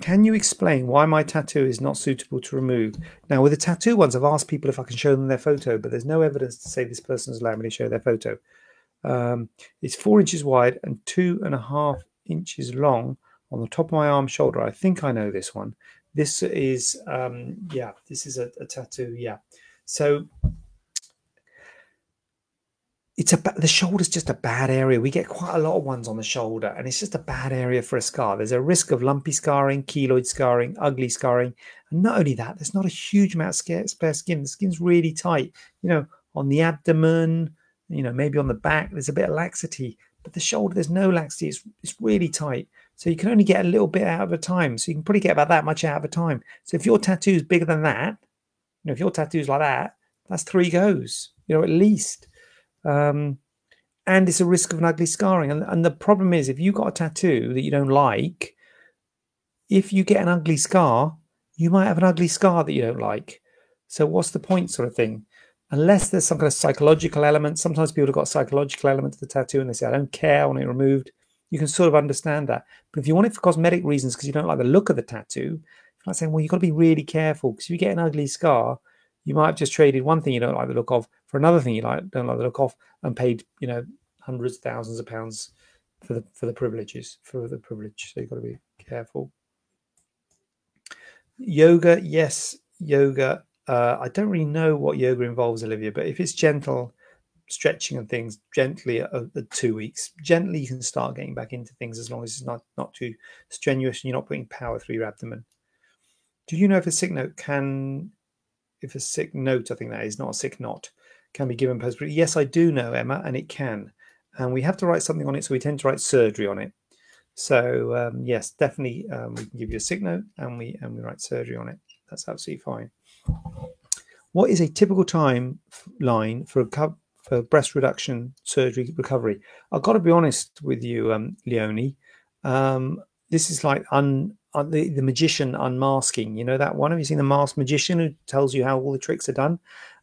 can you explain why my tattoo is not suitable to remove? Now, with the tattoo ones, I've asked people if I can show them their photo, but there's no evidence to say this person's allowed me to show their photo. Um, it's four inches wide and two and a half inches long on the top of my arm shoulder. I think I know this one. This is, um, yeah, this is a, a tattoo. Yeah. So it's a the shoulder's just a bad area. We get quite a lot of ones on the shoulder, and it's just a bad area for a scar. There's a risk of lumpy scarring, keloid scarring, ugly scarring, and not only that, there's not a huge amount of spare skin. The skin's really tight. You know, on the abdomen, you know, maybe on the back, there's a bit of laxity, but the shoulder, there's no laxity. It's it's really tight. So you can only get a little bit out of a time. So you can probably get about that much out of a time. So if your tattoo is bigger than that, you know, if your tattoo's like that, that's three goes, you know, at least. Um, and it's a risk of an ugly scarring. And, and the problem is, if you've got a tattoo that you don't like, if you get an ugly scar, you might have an ugly scar that you don't like. So what's the point, sort of thing? Unless there's some kind of psychological element. Sometimes people have got psychological element to the tattoo and they say, I don't care, I want it removed. You can sort of understand that. But if you want it for cosmetic reasons because you don't like the look of the tattoo, I'm saying, well, you've got to be really careful because if you get an ugly scar, you might have just traded one thing you don't like the look of for another thing you like don't like the look of and paid you know hundreds thousands of pounds for the for the privileges for the privilege so you've got to be careful yoga yes yoga uh, i don't really know what yoga involves olivia but if it's gentle stretching and things gently at, at two weeks gently you can start getting back into things as long as it's not not too strenuous and you're not putting power through your abdomen do you know if a sick note can if a sick note, I think that is not a sick knot, can be given post. Yes, I do know, Emma, and it can. And we have to write something on it, so we tend to write surgery on it. So um, yes, definitely, um, we can give you a sick note, and we and we write surgery on it. That's absolutely fine. What is a typical timeline for a for breast reduction surgery recovery? I've got to be honest with you, um, Leonie. Um, this is like un, uh, the, the magician unmasking. You know that one? Have you seen the masked magician who tells you how all the tricks are done?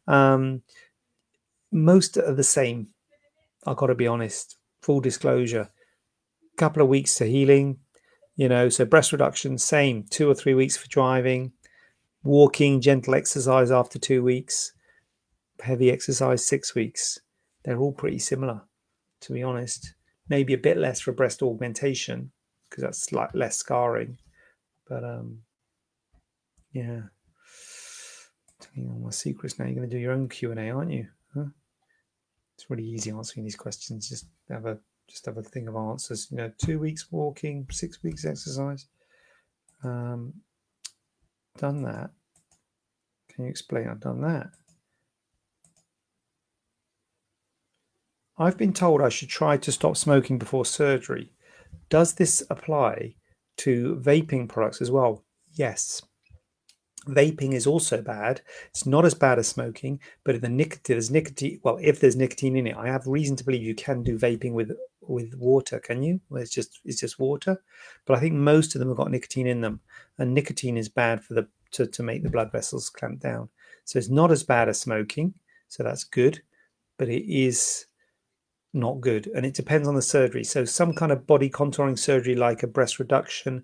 Um, most are the same. I've got to be honest. Full disclosure. Couple of weeks to healing. You know, so breast reduction, same. Two or three weeks for driving. Walking, gentle exercise after two weeks. Heavy exercise, six weeks. They're all pretty similar, to be honest. Maybe a bit less for breast augmentation because that's like less scarring but um, yeah. Telling all my secrets now. You're going to do your own Q and A, aren't you? Huh? It's really easy answering these questions. Just have a just have a thing of answers. You know, two weeks walking, six weeks exercise. Um, done that. Can you explain? I've done that. I've been told I should try to stop smoking before surgery. Does this apply to vaping products as well? Yes. Vaping is also bad. It's not as bad as smoking, but the nicotine, there's nicotine. Well, if there's nicotine in it, I have reason to believe you can do vaping with with water. Can you? Well, it's just it's just water, but I think most of them have got nicotine in them, and nicotine is bad for the to, to make the blood vessels clamp down. So it's not as bad as smoking. So that's good, but it is not good. And it depends on the surgery. So, some kind of body contouring surgery, like a breast reduction,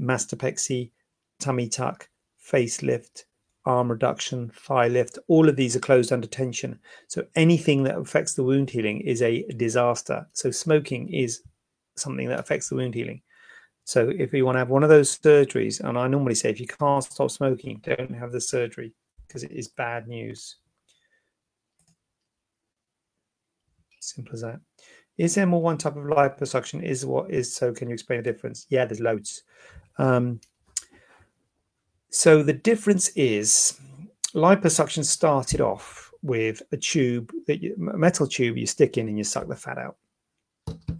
mastopexy, tummy tuck, facelift, arm reduction, thigh lift, all of these are closed under tension. So, anything that affects the wound healing is a disaster. So, smoking is something that affects the wound healing. So, if you want to have one of those surgeries, and I normally say if you can't stop smoking, don't have the surgery because it is bad news. Simple as that. Is there more one type of liposuction? Is what is so? Can you explain the difference? Yeah, there's loads. Um, so the difference is liposuction started off with a tube that you, a metal tube you stick in and you suck the fat out.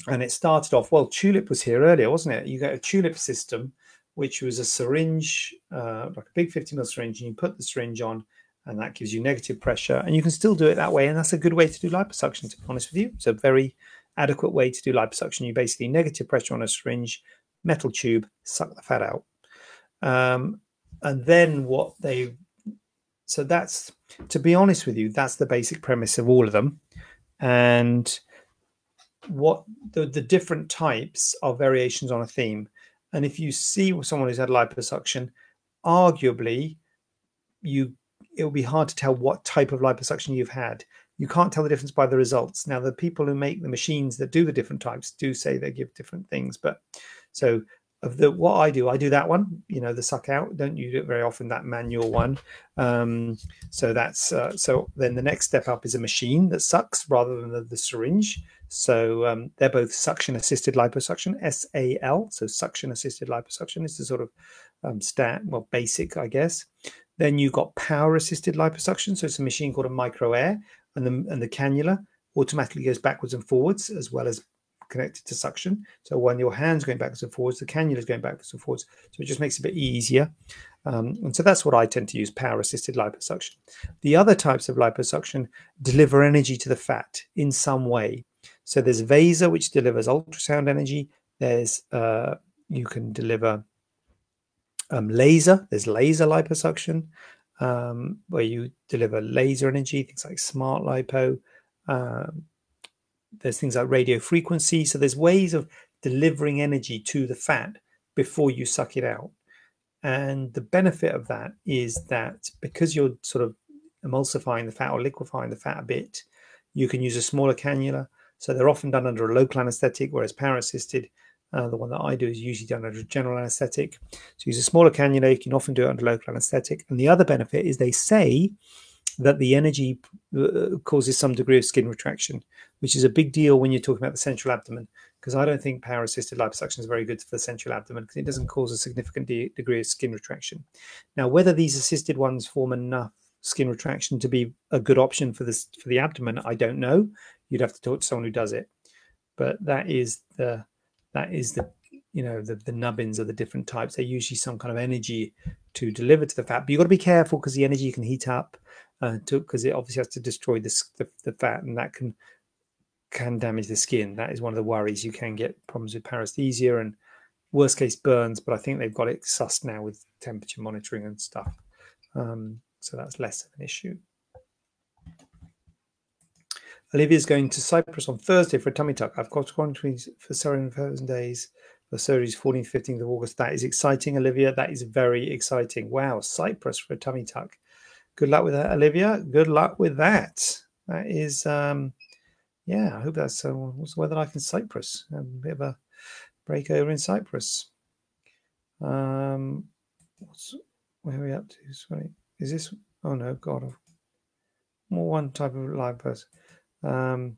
And it started off well. Tulip was here earlier, wasn't it? You get a tulip system, which was a syringe, uh, like a big 50 ml syringe, and you put the syringe on and that gives you negative pressure. And you can still do it that way, and that's a good way to do liposuction. To be honest with you, it's a very adequate way to do liposuction. You basically negative pressure on a syringe, metal tube, suck the fat out, um, and then what they. So that's to be honest with you, that's the basic premise of all of them, and what the, the different types are variations on a theme. And if you see someone who's had liposuction, arguably you it will be hard to tell what type of liposuction you've had. You can't tell the difference by the results. Now, the people who make the machines that do the different types do say they give different things, but so of the what I do, I do that one, you know, the suck out. Don't use it very often, that manual one. Um, so that's uh, so then the next step up is a machine that sucks rather than the, the syringe. So um, they're both suction assisted liposuction, SAL. So suction assisted liposuction is the sort of um, stat, well, basic, I guess. Then you've got power assisted liposuction. So it's a machine called a MicroAire, and the and the cannula automatically goes backwards and forwards as well as connected to suction. So when your hand's going backwards and forwards, the cannula is going backwards and forwards. So it just makes it a bit easier. Um, and so that's what I tend to use power assisted liposuction. The other types of liposuction deliver energy to the fat in some way. So there's VASER, which delivers ultrasound energy. There's uh, you can deliver um, laser. There's laser liposuction, um, where you deliver laser energy, things like smart lipo. Um, there's things like radio frequency. So there's ways of delivering energy to the fat before you suck it out. And the benefit of that is that because you're sort of emulsifying the fat or liquefying the fat a bit, you can use a smaller cannula. So they're often done under a local anesthetic, whereas power assisted, uh, the one that I do is usually done under general anesthetic. So use a smaller cannula. You can often do it under local anesthetic. And the other benefit is they say that the energy uh, causes some degree of skin retraction, which is a big deal when you're talking about the central abdomen. Because I don't think power assisted liposuction is very good for the central abdomen because it doesn't cause a significant de- degree of skin retraction. Now, whether these assisted ones form enough skin retraction to be a good option for this for the abdomen, I don't know. You'd have to talk to someone who does it. But that is the that is the you know the, the nubbins are the different types. They're usually some kind of energy to deliver to the fat, but you've got to be careful because the energy can heat up uh, because it obviously has to destroy the, the, the fat and that can can damage the skin. That is one of the worries. You can get problems with paresthesia and worst case burns, but I think they've got it sussed now with temperature monitoring and stuff. Um, so that's less of an issue. Olivia's going to Cyprus on Thursday for a tummy tuck. I've got quantities for seven thousand days for surgeries 14th, 15th of August. That is exciting, Olivia. That is very exciting. Wow, Cyprus for a tummy tuck good luck with that, Olivia. Good luck with that. That is, um, yeah, I hope that's uh, what's the weather like in Cyprus? A bit of a break over in Cyprus. Um, what's where are we up to? Sorry, is this? Oh no, God, more one type of live person. Um,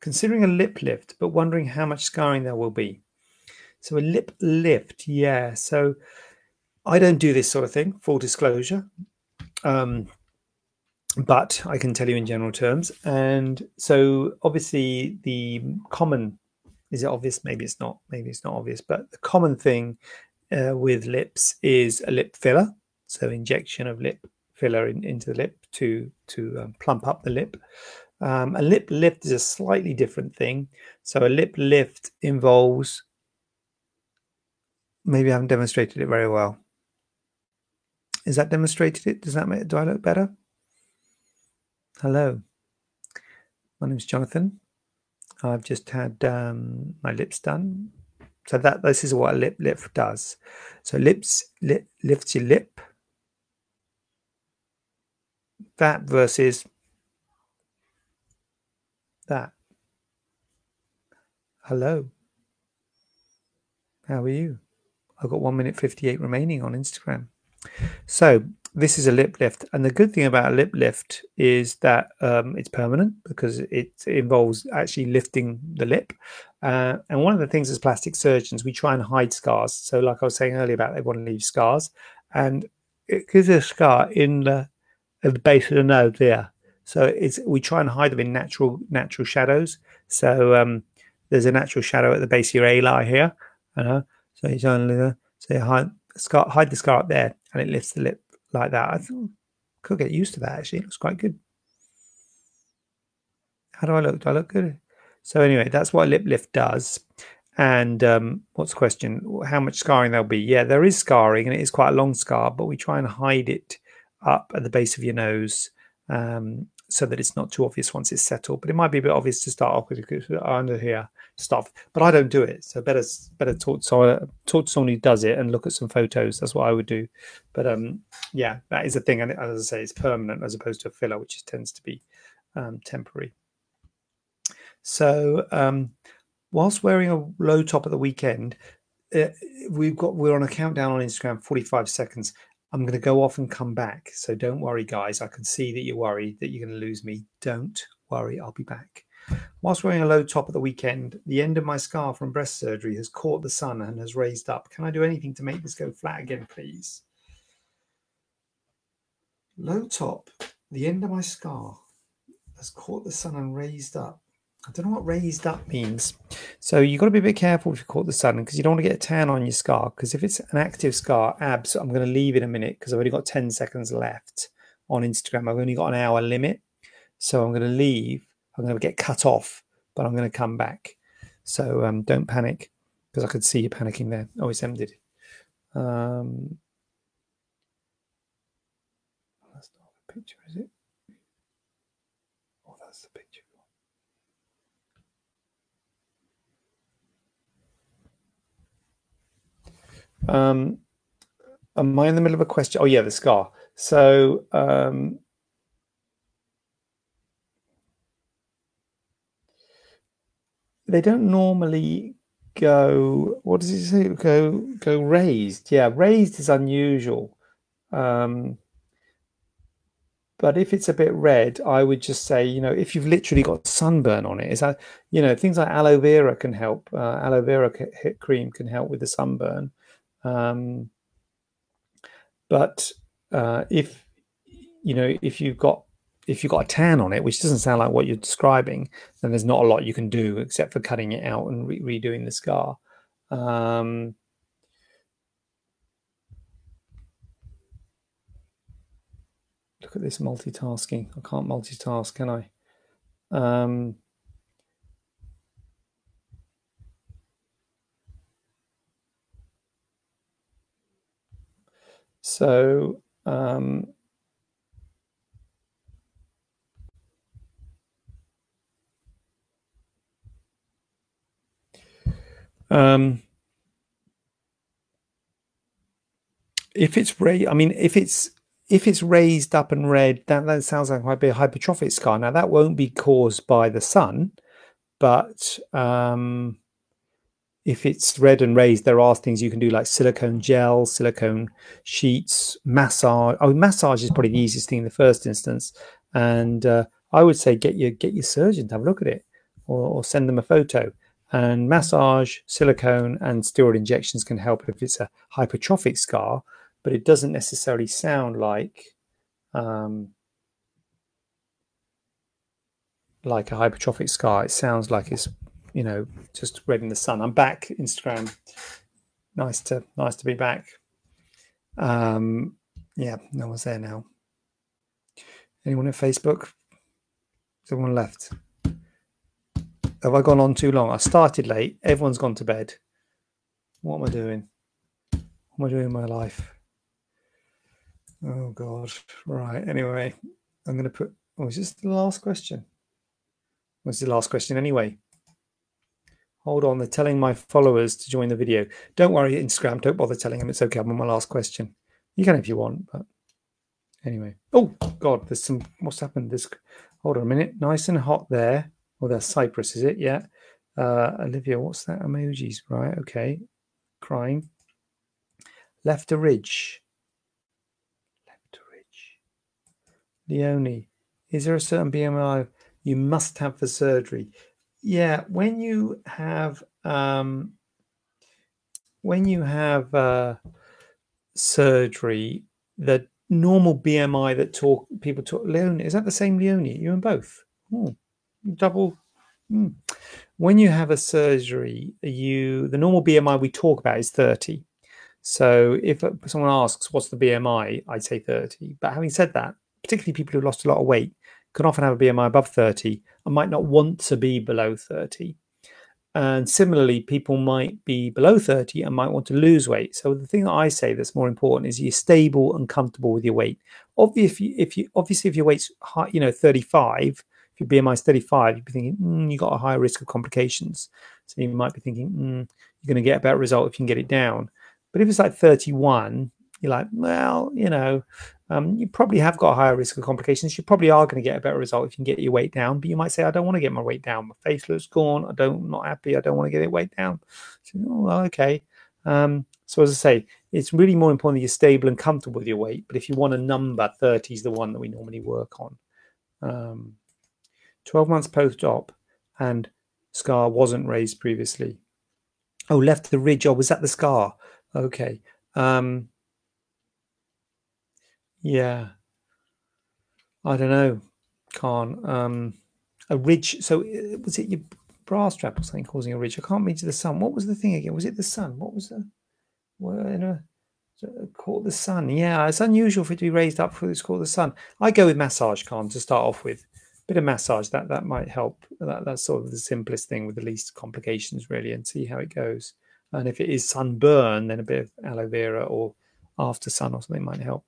considering a lip lift, but wondering how much scarring there will be. So a lip lift, yeah. So I don't do this sort of thing, full disclosure. Um, but I can tell you in general terms. And so, obviously, the common is it obvious? Maybe it's not. Maybe it's not obvious. But the common thing uh, with lips is a lip filler. So, injection of lip filler in, into the lip to to um, plump up the lip. Um, a lip lift is a slightly different thing. So, a lip lift involves. Maybe I haven't demonstrated it very well. Is that demonstrated it? Does that make do I look better? Hello. My name is Jonathan. I've just had um, my lips done. So that this is what a lip lift does. So lips lip, lifts your lip. That versus that. Hello. How are you? I've got one minute 58 remaining on Instagram. So this is a lip lift, and the good thing about a lip lift is that um, it's permanent because it involves actually lifting the lip. Uh, and one of the things as plastic surgeons, we try and hide scars. So, like I was saying earlier about they want to leave scars, and it gives a scar in the at the base of the nose there. So it's we try and hide them in natural natural shadows. So um, there's a natural shadow at the base of your ali here. Know? So it's only so you hide scar, hide the scar up there, and it lifts the lip like that. I thought, could get used to that actually. It looks quite good. How do I look? Do I look good? So anyway, that's what lip lift does. And um, what's the question? How much scarring there'll be? Yeah, there is scarring, and it is quite a long scar, but we try and hide it up at the base of your nose um, so that it's not too obvious once it's settled. But it might be a bit obvious to start off with under here stuff. But I don't do it, so better better talk to talk to someone who does it and look at some photos. That's what I would do. But um, yeah, that is a thing, and as I say, it's permanent as opposed to a filler, which tends to be um, temporary. So um, whilst wearing a low top at the weekend, uh, we've got we're on a countdown on Instagram, 45 seconds. I'm going to go off and come back. So don't worry, guys. I can see that you're worried that you're going to lose me. Don't worry, I'll be back. Whilst wearing a low top at the weekend, the end of my scar from breast surgery has caught the sun and has raised up. Can I do anything to make this go flat again, please? Low top, the end of my scar has caught the sun and raised up. I don't know what raised up means. So you've got to be a bit careful if you caught the sun because you don't want to get a tan on your scar. Because if it's an active scar, abs, I'm going to leave in a minute because I've only got 10 seconds left on Instagram. I've only got an hour limit. So I'm going to leave. I'm going to get cut off, but I'm going to come back. So um, don't panic because I could see you panicking there. Oh, it's ended. Um, that's not a picture, is it? Oh, that's the picture. Um, am I in the middle of a question? Oh, yeah, the scar. So, um, they don't normally go. What does it say? Go go raised. Yeah, raised is unusual. Um, but if it's a bit red, I would just say, you know, if you've literally got sunburn on it, is that, you know, things like aloe vera can help. Uh, aloe vera cream can help with the sunburn. Um, but uh, if you know if you've got if you've got a tan on it, which doesn't sound like what you're describing, then there's not a lot you can do except for cutting it out and re- redoing the scar. Um, look at this multitasking. I can't multitask, can I? Um, So um, um, if it's raised, I mean, if it's if it's raised up and red, that, that sounds like might be a hypertrophic scar. Now that won't be caused by the sun, but um, if it's red and raised, there are things you can do like silicone gel, silicone sheets, massage. Oh, massage is probably the easiest thing in the first instance. And uh, I would say get your get your surgeon to have a look at it, or, or send them a photo. And massage, silicone, and steroid injections can help if it's a hypertrophic scar, but it doesn't necessarily sound like um, like a hypertrophic scar. It sounds like it's you know, just red in the sun. I'm back, Instagram. Nice to nice to be back. Um, yeah, no one's there now. Anyone at Facebook? Someone left. Have I gone on too long? I started late. Everyone's gone to bed. What am I doing? What am I doing in my life? Oh God. Right. Anyway, I'm gonna put oh, is this the last question? Was the last question anyway? Hold on, they're telling my followers to join the video. Don't worry, Instagram, don't bother telling them. It's okay. I'm on my last question. You can if you want, but anyway. Oh God, there's some. What's happened? This. Hold on a minute. Nice and hot there. Oh, that's Cyprus, is it? Yeah. Uh, Olivia, what's that emojis? Right. Okay. Crying. Left a ridge. Left a ridge. Leonie, is there a certain BMI you must have for surgery? Yeah, when you have um, when you have uh, surgery, the normal BMI that talk people talk Leonie is that the same Leonie? You and both? Oh, double. Mm. When you have a surgery, you the normal BMI we talk about is thirty. So if someone asks what's the BMI, I'd say thirty. But having said that, particularly people who lost a lot of weight, can often have a BMI above 30 and might not want to be below 30. And similarly, people might be below 30 and might want to lose weight. So the thing that I say that's more important is you're stable and comfortable with your weight. Obviously, if you, obviously if your weight's high, you know 35, if your BMI is 35, you'd be thinking mm, you got a higher risk of complications. So you might be thinking mm, you're going to get a better result if you can get it down. But if it's like 31, you're like, well, you know, um, you probably have got a higher risk of complications. You probably are going to get a better result if you can get your weight down. But you might say, I don't want to get my weight down. My face looks gone. I don't, I'm not happy. I don't want to get it weight down. So, oh, well, okay. Um, so as I say, it's really more important that you're stable and comfortable with your weight. But if you want a number, 30 is the one that we normally work on. Um, 12 months post-op and scar wasn't raised previously. Oh, left the ridge. Oh, was that the scar? Okay. Um, yeah. I don't know. Can't. Um, a ridge. So uh, was it your bra strap or something causing a ridge? I can't reach the sun. What was the thing again? Was it the sun? What was the? Well, in a, caught the sun. Yeah, it's unusual for it to be raised up for it's caught the sun. I go with massage, Khan, to start off with. Bit of massage that that might help. That, that's sort of the simplest thing with the least complications, really, and see how it goes. And if it is sunburn, then a bit of aloe vera or after sun or something might help.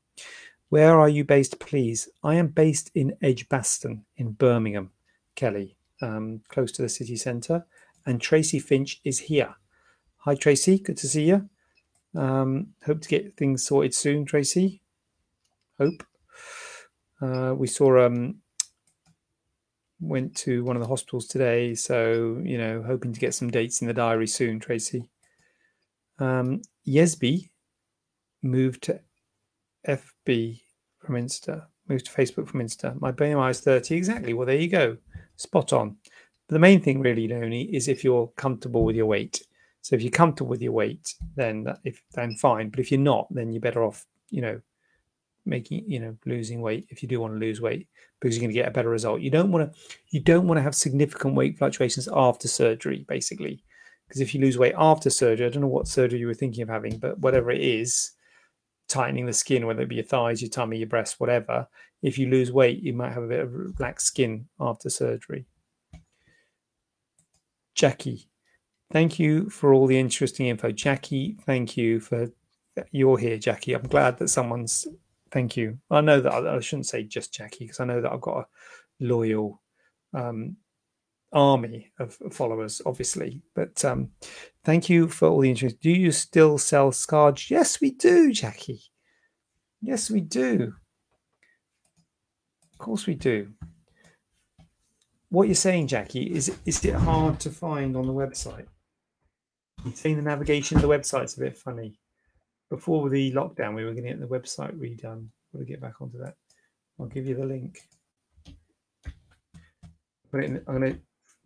Where are you based, please? I am based in Edgbaston in Birmingham, Kelly, um, close to the city centre. And Tracy Finch is here. Hi, Tracy. Good to see you. Um, hope to get things sorted soon, Tracy. Hope. Uh, we saw um, went to one of the hospitals today, so you know, hoping to get some dates in the diary soon, Tracy. Um, Yesby moved to FB from Insta, moved to Facebook from Insta. My BMI is 30. Exactly. Well, there you go. Spot on. But the main thing, really, Leonie, is if you're comfortable with your weight. So if you're comfortable with your weight, then if then fine. But if you're not, then you're better off, you know, making you know losing weight if you do want to lose weight because you're going to get a better result. You don't want to you don't want to have significant weight fluctuations after surgery, basically, because if you lose weight after surgery, I don't know what surgery you were thinking of having, but whatever it is, tightening the skin, whether it be your thighs, your tummy, your breast, whatever. If you lose weight, you might have a bit of relaxed skin after surgery. Jackie, thank you for all the interesting info. Jackie, thank you for you're here, Jackie. I'm glad that someone's. Thank you. I know that I, I shouldn't say just Jackie because I know that I've got a loyal um, army of followers, obviously. But um, thank you for all the interest. Do you still sell Scarge? Yes, we do, Jackie. Yes, we do. Of course, we do. What you're saying, Jackie, is is it hard to find on the website? You're saying the navigation of the website's a bit funny. Before the lockdown, we were going to get the website redone. To get back onto that. I'll give you the link. I'm going to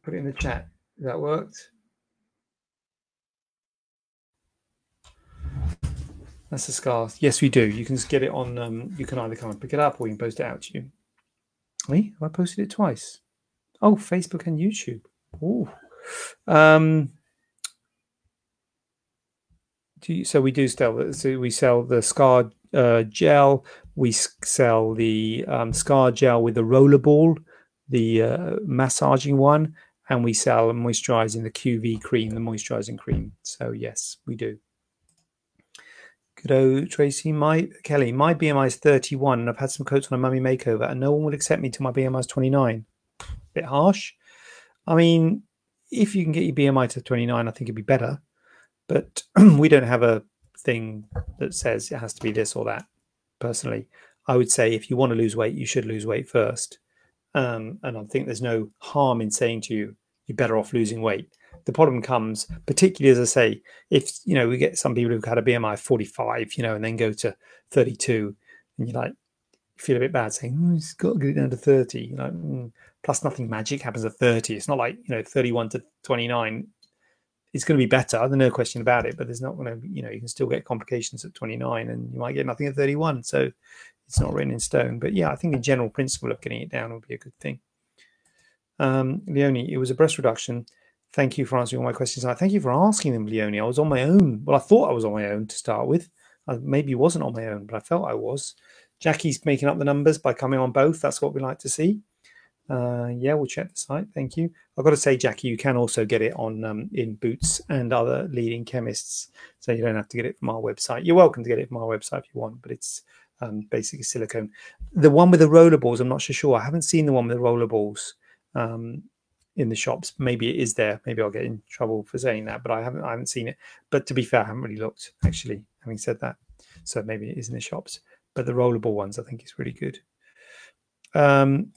put it in the chat. That worked. That's the scars. Yes, we do. You can just get it on. Um, you can either come and pick it up, or you can post it out to you. Me? Have I posted it twice? Oh, Facebook and YouTube. Oh. Um, you, so we do sell. So we sell the scar uh, gel. We sell the um, scar gel with the rollerball, the uh, massaging one, and we sell moisturizing the QV cream, the moisturizing cream. So yes, we do. Good old Tracy, my Kelly, my BMI is 31 and I've had some coats on a mummy makeover and no one would accept me till my BMI is 29. Bit harsh. I mean, if you can get your BMI to 29, I think it'd be better. But we don't have a thing that says it has to be this or that. Personally, I would say if you want to lose weight, you should lose weight first. Um, and I think there's no harm in saying to you, you're better off losing weight. The problem comes, particularly as I say, if you know we get some people who've had a BMI of 45, you know, and then go to 32, and you're like, you feel a bit bad saying, oh, it's got to get it down to 30. You know, mm. plus nothing magic happens at 30. It's not like you know 31 to 29. It's going to be better. There's no question about it. But there's not going to, you know, you can still get complications at 29, and you might get nothing at 31. So it's not written in stone. But yeah, I think the general principle of getting it down would be a good thing. Um, Leonie, it was a breast reduction. Thank you for answering all my questions. I thank you for asking them, Leonie. I was on my own. Well, I thought I was on my own to start with. I maybe wasn't on my own, but I felt I was. Jackie's making up the numbers by coming on both. That's what we like to see. Uh, yeah, we'll check the site. Thank you. I've got to say, Jackie, you can also get it on um, in Boots and other leading chemists, so you don't have to get it from our website. You're welcome to get it from our website if you want, but it's um, basically silicone. The one with the roller balls, I'm not so sure. I haven't seen the one with the roller balls um, in the shops. Maybe it is there. Maybe I'll get in trouble for saying that, but I haven't. I haven't seen it. But to be fair, I haven't really looked actually. Having said that, So maybe it is in the shops. But the rollable ones, I think, is really good. Um,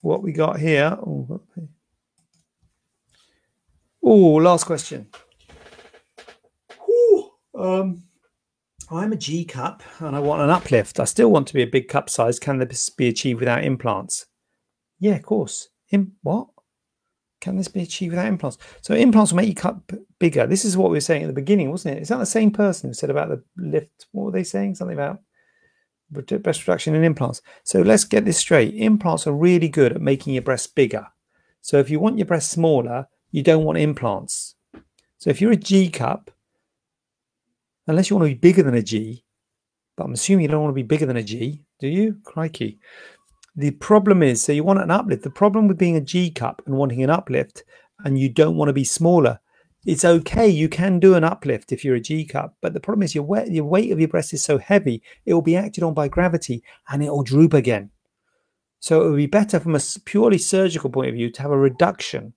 what we got here? Oh, last question. Ooh, um, I'm a G cup and I want an uplift. I still want to be a big cup size. Can this be achieved without implants? Yeah, of course. In what? Can this be achieved without implants? So implants will make your cup bigger. This is what we were saying at the beginning, wasn't it? Is that the same person who said about the lift? What were they saying? Something about breast reduction and implants. So let's get this straight. Implants are really good at making your breasts bigger. So if you want your breast smaller, you don't want implants. So if you're a G cup, unless you want to be bigger than a G, but I'm assuming you don't want to be bigger than a G, do you? Crikey. The problem is, so you want an uplift. The problem with being a G cup and wanting an uplift, and you don't want to be smaller, it's okay. You can do an uplift if you're a G cup, but the problem is your weight, your weight of your breast is so heavy, it will be acted on by gravity and it will droop again. So it would be better from a purely surgical point of view to have a reduction,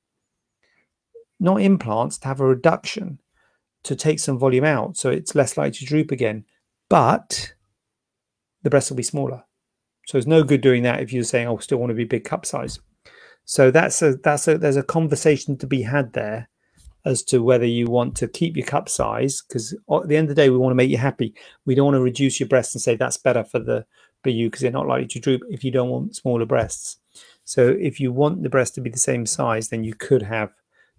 not implants, to have a reduction to take some volume out, so it's less likely to droop again. But the breast will be smaller. So it's no good doing that if you're saying, "I oh, still want to be big cup size." So that's a that's a there's a conversation to be had there as to whether you want to keep your cup size because at the end of the day we want to make you happy we don't want to reduce your breasts and say that's better for the for you because they're not likely to droop if you don't want smaller breasts so if you want the breast to be the same size then you could have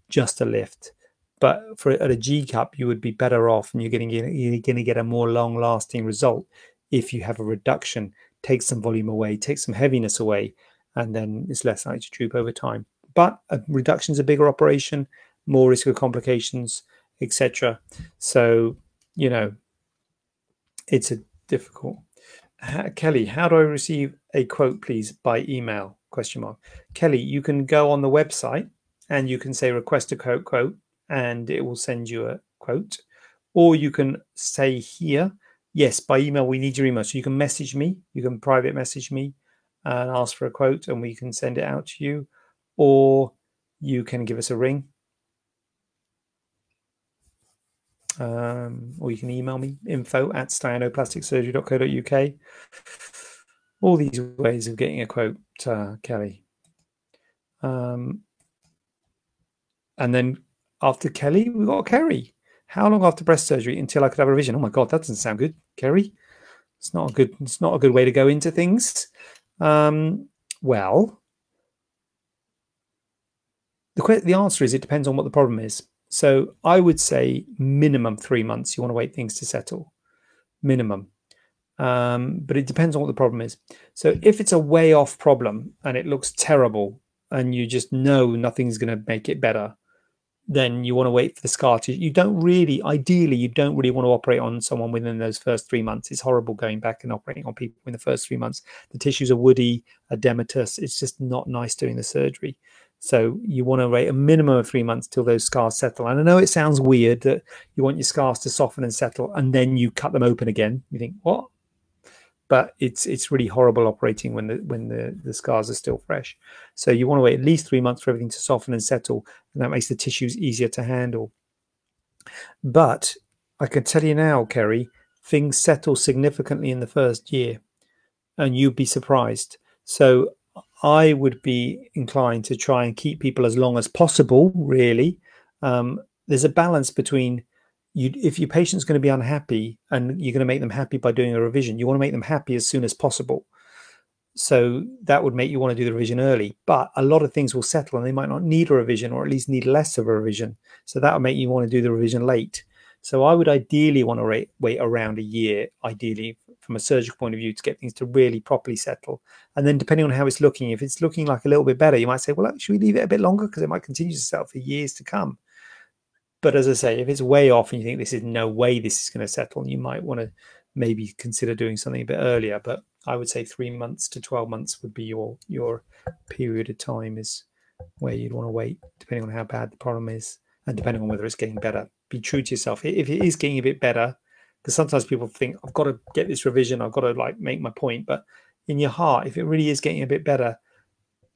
just a lift but for at a g cup you would be better off and you're going to get you're going to get a more long lasting result if you have a reduction take some volume away take some heaviness away and then it's less likely to droop over time but uh, a reduction is a bigger operation more risk of complications, etc. So, you know, it's a difficult. Kelly, how do I receive a quote, please, by email? Question mark. Kelly, you can go on the website and you can say request a quote quote, and it will send you a quote. Or you can say here, yes, by email. We need your email, so you can message me. You can private message me and ask for a quote, and we can send it out to you. Or you can give us a ring um, or you can email me info at staianoplasticsurgery.co.uk. All these ways of getting a quote, uh, Kelly. Um, and then after Kelly, we got Kerry. How long after breast surgery until I could have a revision? Oh my god, that doesn't sound good, Kerry. It's not a good. It's not a good way to go into things. Um, well, the the answer is it depends on what the problem is. So I would say minimum three months. You want to wait things to settle, minimum. Um, but it depends on what the problem is. So if it's a way off problem and it looks terrible and you just know nothing's going to make it better, then you want to wait for the scar to. You don't really, ideally, you don't really want to operate on someone within those first three months. It's horrible going back and operating on people in the first three months. The tissues are woody, edematous. It's just not nice doing the surgery. So you want to wait a minimum of three months till those scars settle. And I know it sounds weird that you want your scars to soften and settle, and then you cut them open again. You think what? But it's it's really horrible operating when the when the, the scars are still fresh. So you want to wait at least three months for everything to soften and settle, and that makes the tissues easier to handle. But I can tell you now, Kerry, things settle significantly in the first year, and you'd be surprised. So I would be inclined to try and keep people as long as possible. Really, um, there's a balance between you. If your patient's going to be unhappy and you're going to make them happy by doing a revision, you want to make them happy as soon as possible. So that would make you want to do the revision early. But a lot of things will settle and they might not need a revision or at least need less of a revision. So that would make you want to do the revision late. So I would ideally want to wait, wait around a year, ideally from a surgical point of view, to get things to really properly settle. And then depending on how it's looking, if it's looking like a little bit better, you might say, well, should we leave it a bit longer because it might continue to settle for years to come. But as I say, if it's way off and you think this is no way this is going to settle, you might want to maybe consider doing something a bit earlier. But I would say three months to twelve months would be your your period of time is where you'd want to wait, depending on how bad the problem is and depending on whether it's getting better be true to yourself. If it is getting a bit better, because sometimes people think I've got to get this revision, I've got to like make my point, but in your heart, if it really is getting a bit better,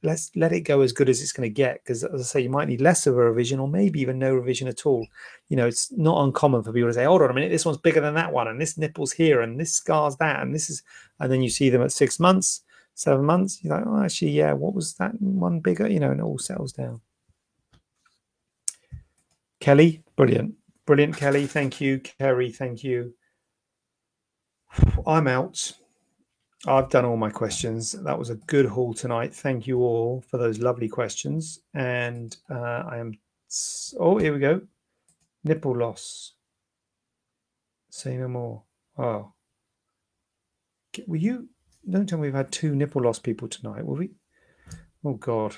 let's let it go as good as it's going to get. Because as I say, you might need less of a revision, or maybe even no revision at all. You know, it's not uncommon for people to say, "Hold on a minute, this one's bigger than that one, and this nipple's here, and this scar's that, and this is," and then you see them at six months, seven months. You're like, "Oh, actually, yeah, what was that one bigger?" You know, and it all settles down. Kelly, brilliant, brilliant, Kelly. Thank you, Kerry. Thank you. I'm out. I've done all my questions. That was a good haul tonight. Thank you all for those lovely questions. And uh, I am. Oh, here we go. Nipple loss. Say no more. Oh. Were you. Don't tell me we've had two nipple loss people tonight, will we? Oh, God.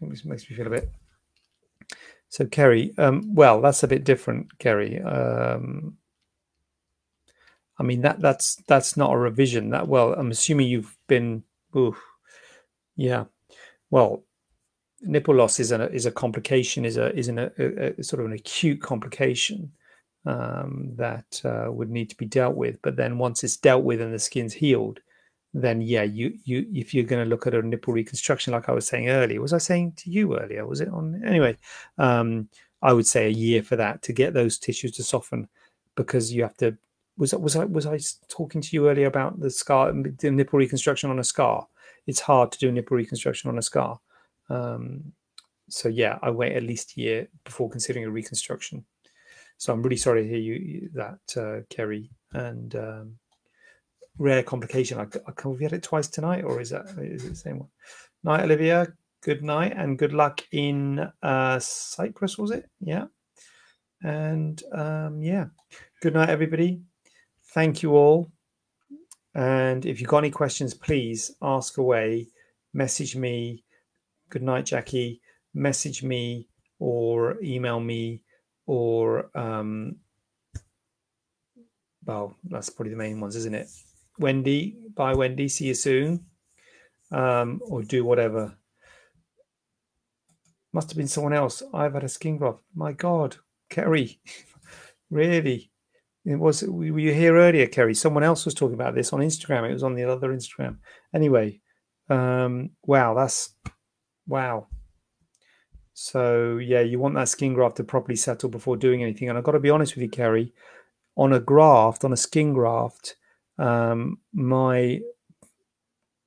This makes me feel a bit. So, Kerry, um, well, that's a bit different, Kerry. Um, I mean that that's that's not a revision. That well, I'm assuming you've been. Oof, yeah. Well, nipple loss is a is a complication. Is a is an, a, a, sort of an acute complication um, that uh, would need to be dealt with. But then once it's dealt with and the skin's healed, then yeah, you you if you're going to look at a nipple reconstruction, like I was saying earlier, was I saying to you earlier? Was it on anyway? Um, I would say a year for that to get those tissues to soften because you have to was was I was I talking to you earlier about the scar, the nipple reconstruction on a scar? It's hard to do nipple reconstruction on a scar. Um, so yeah, I wait at least a year before considering a reconstruction. So I'm really sorry to hear you that, uh, Kerry. And um, rare complication. I, I can we had it twice tonight, or is that is it the same one? Night, Olivia. Good night and good luck in uh, Cyprus. Was it? Yeah. And um, yeah, good night, everybody thank you all. And if you've got any questions, please ask away. Message me. Good night, Jackie. Message me or email me or, um, well, that's probably the main ones, isn't it? Wendy, bye, Wendy. See you soon. Um, or do whatever. Must have been someone else. I've had a skin graft. My God, Kerry, really? It was we were you here earlier, Kerry. Someone else was talking about this on Instagram. It was on the other Instagram. Anyway, um, wow, that's wow. So yeah, you want that skin graft to properly settle before doing anything. And I've got to be honest with you, Kerry. On a graft, on a skin graft, um, my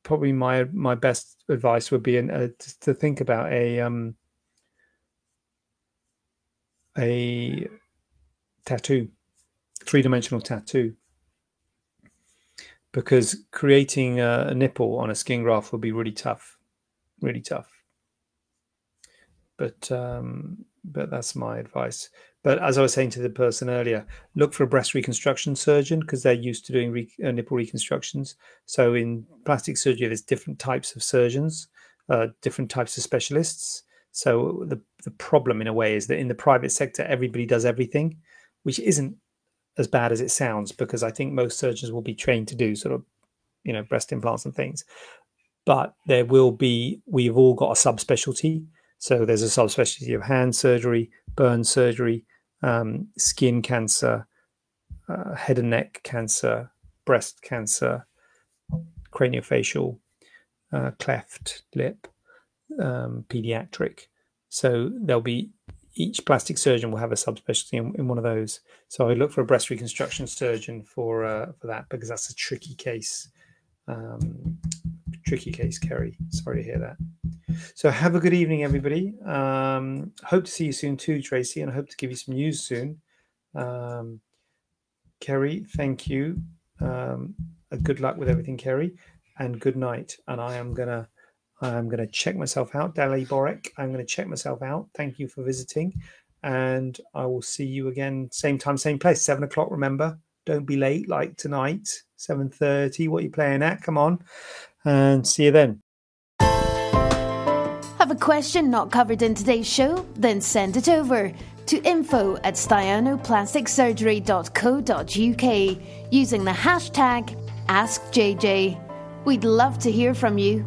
probably my my best advice would be uh, to think about a um, a tattoo three dimensional tattoo because creating a, a, nipple on a skin graft would be really tough, really tough. But um, but that's my advice. But as I was saying to the person earlier, look for a breast reconstruction surgeon because they're used to doing re- uh, nipple reconstructions. So in plastic surgery, there's different types of surgeons, uh, different types of specialists. So the the problem in a way is that in the private sector, everybody does everything, which isn't as bad as it sounds because I think most surgeons will be trained to do sort of, you know, breast implants and things. But there will be, we've all got a subspecialty. So there's a subspecialty of hand surgery, burn surgery, um, skin cancer, uh, head and neck cancer, breast cancer, craniofacial, uh, cleft lip, um, pediatric. So there'll be each plastic surgeon will have a subspecialty in, in one of those. So I look for a breast reconstruction surgeon for uh, for that because that's a tricky case. Um, tricky case, Kerry. Sorry to hear that. So have a good evening, everybody. Um, hope to see you soon too, Tracy, and I hope to give you some news soon. Um, Kerry, thank you. Um, good luck with everything, Kerry, and good night. And I am gonna I'm going to check myself out, Dali Borek. I'm going to check myself out. Thank you for visiting. And I will see you again, same time, same place, seven o'clock. Remember, don't be late like tonight, 7.30. What are you playing at? Come on. And see you then. Have a question not covered in today's show? Then send it over to info at staianoplasticsurgery.co.uk using the hashtag AskJJ. We'd love to hear from you.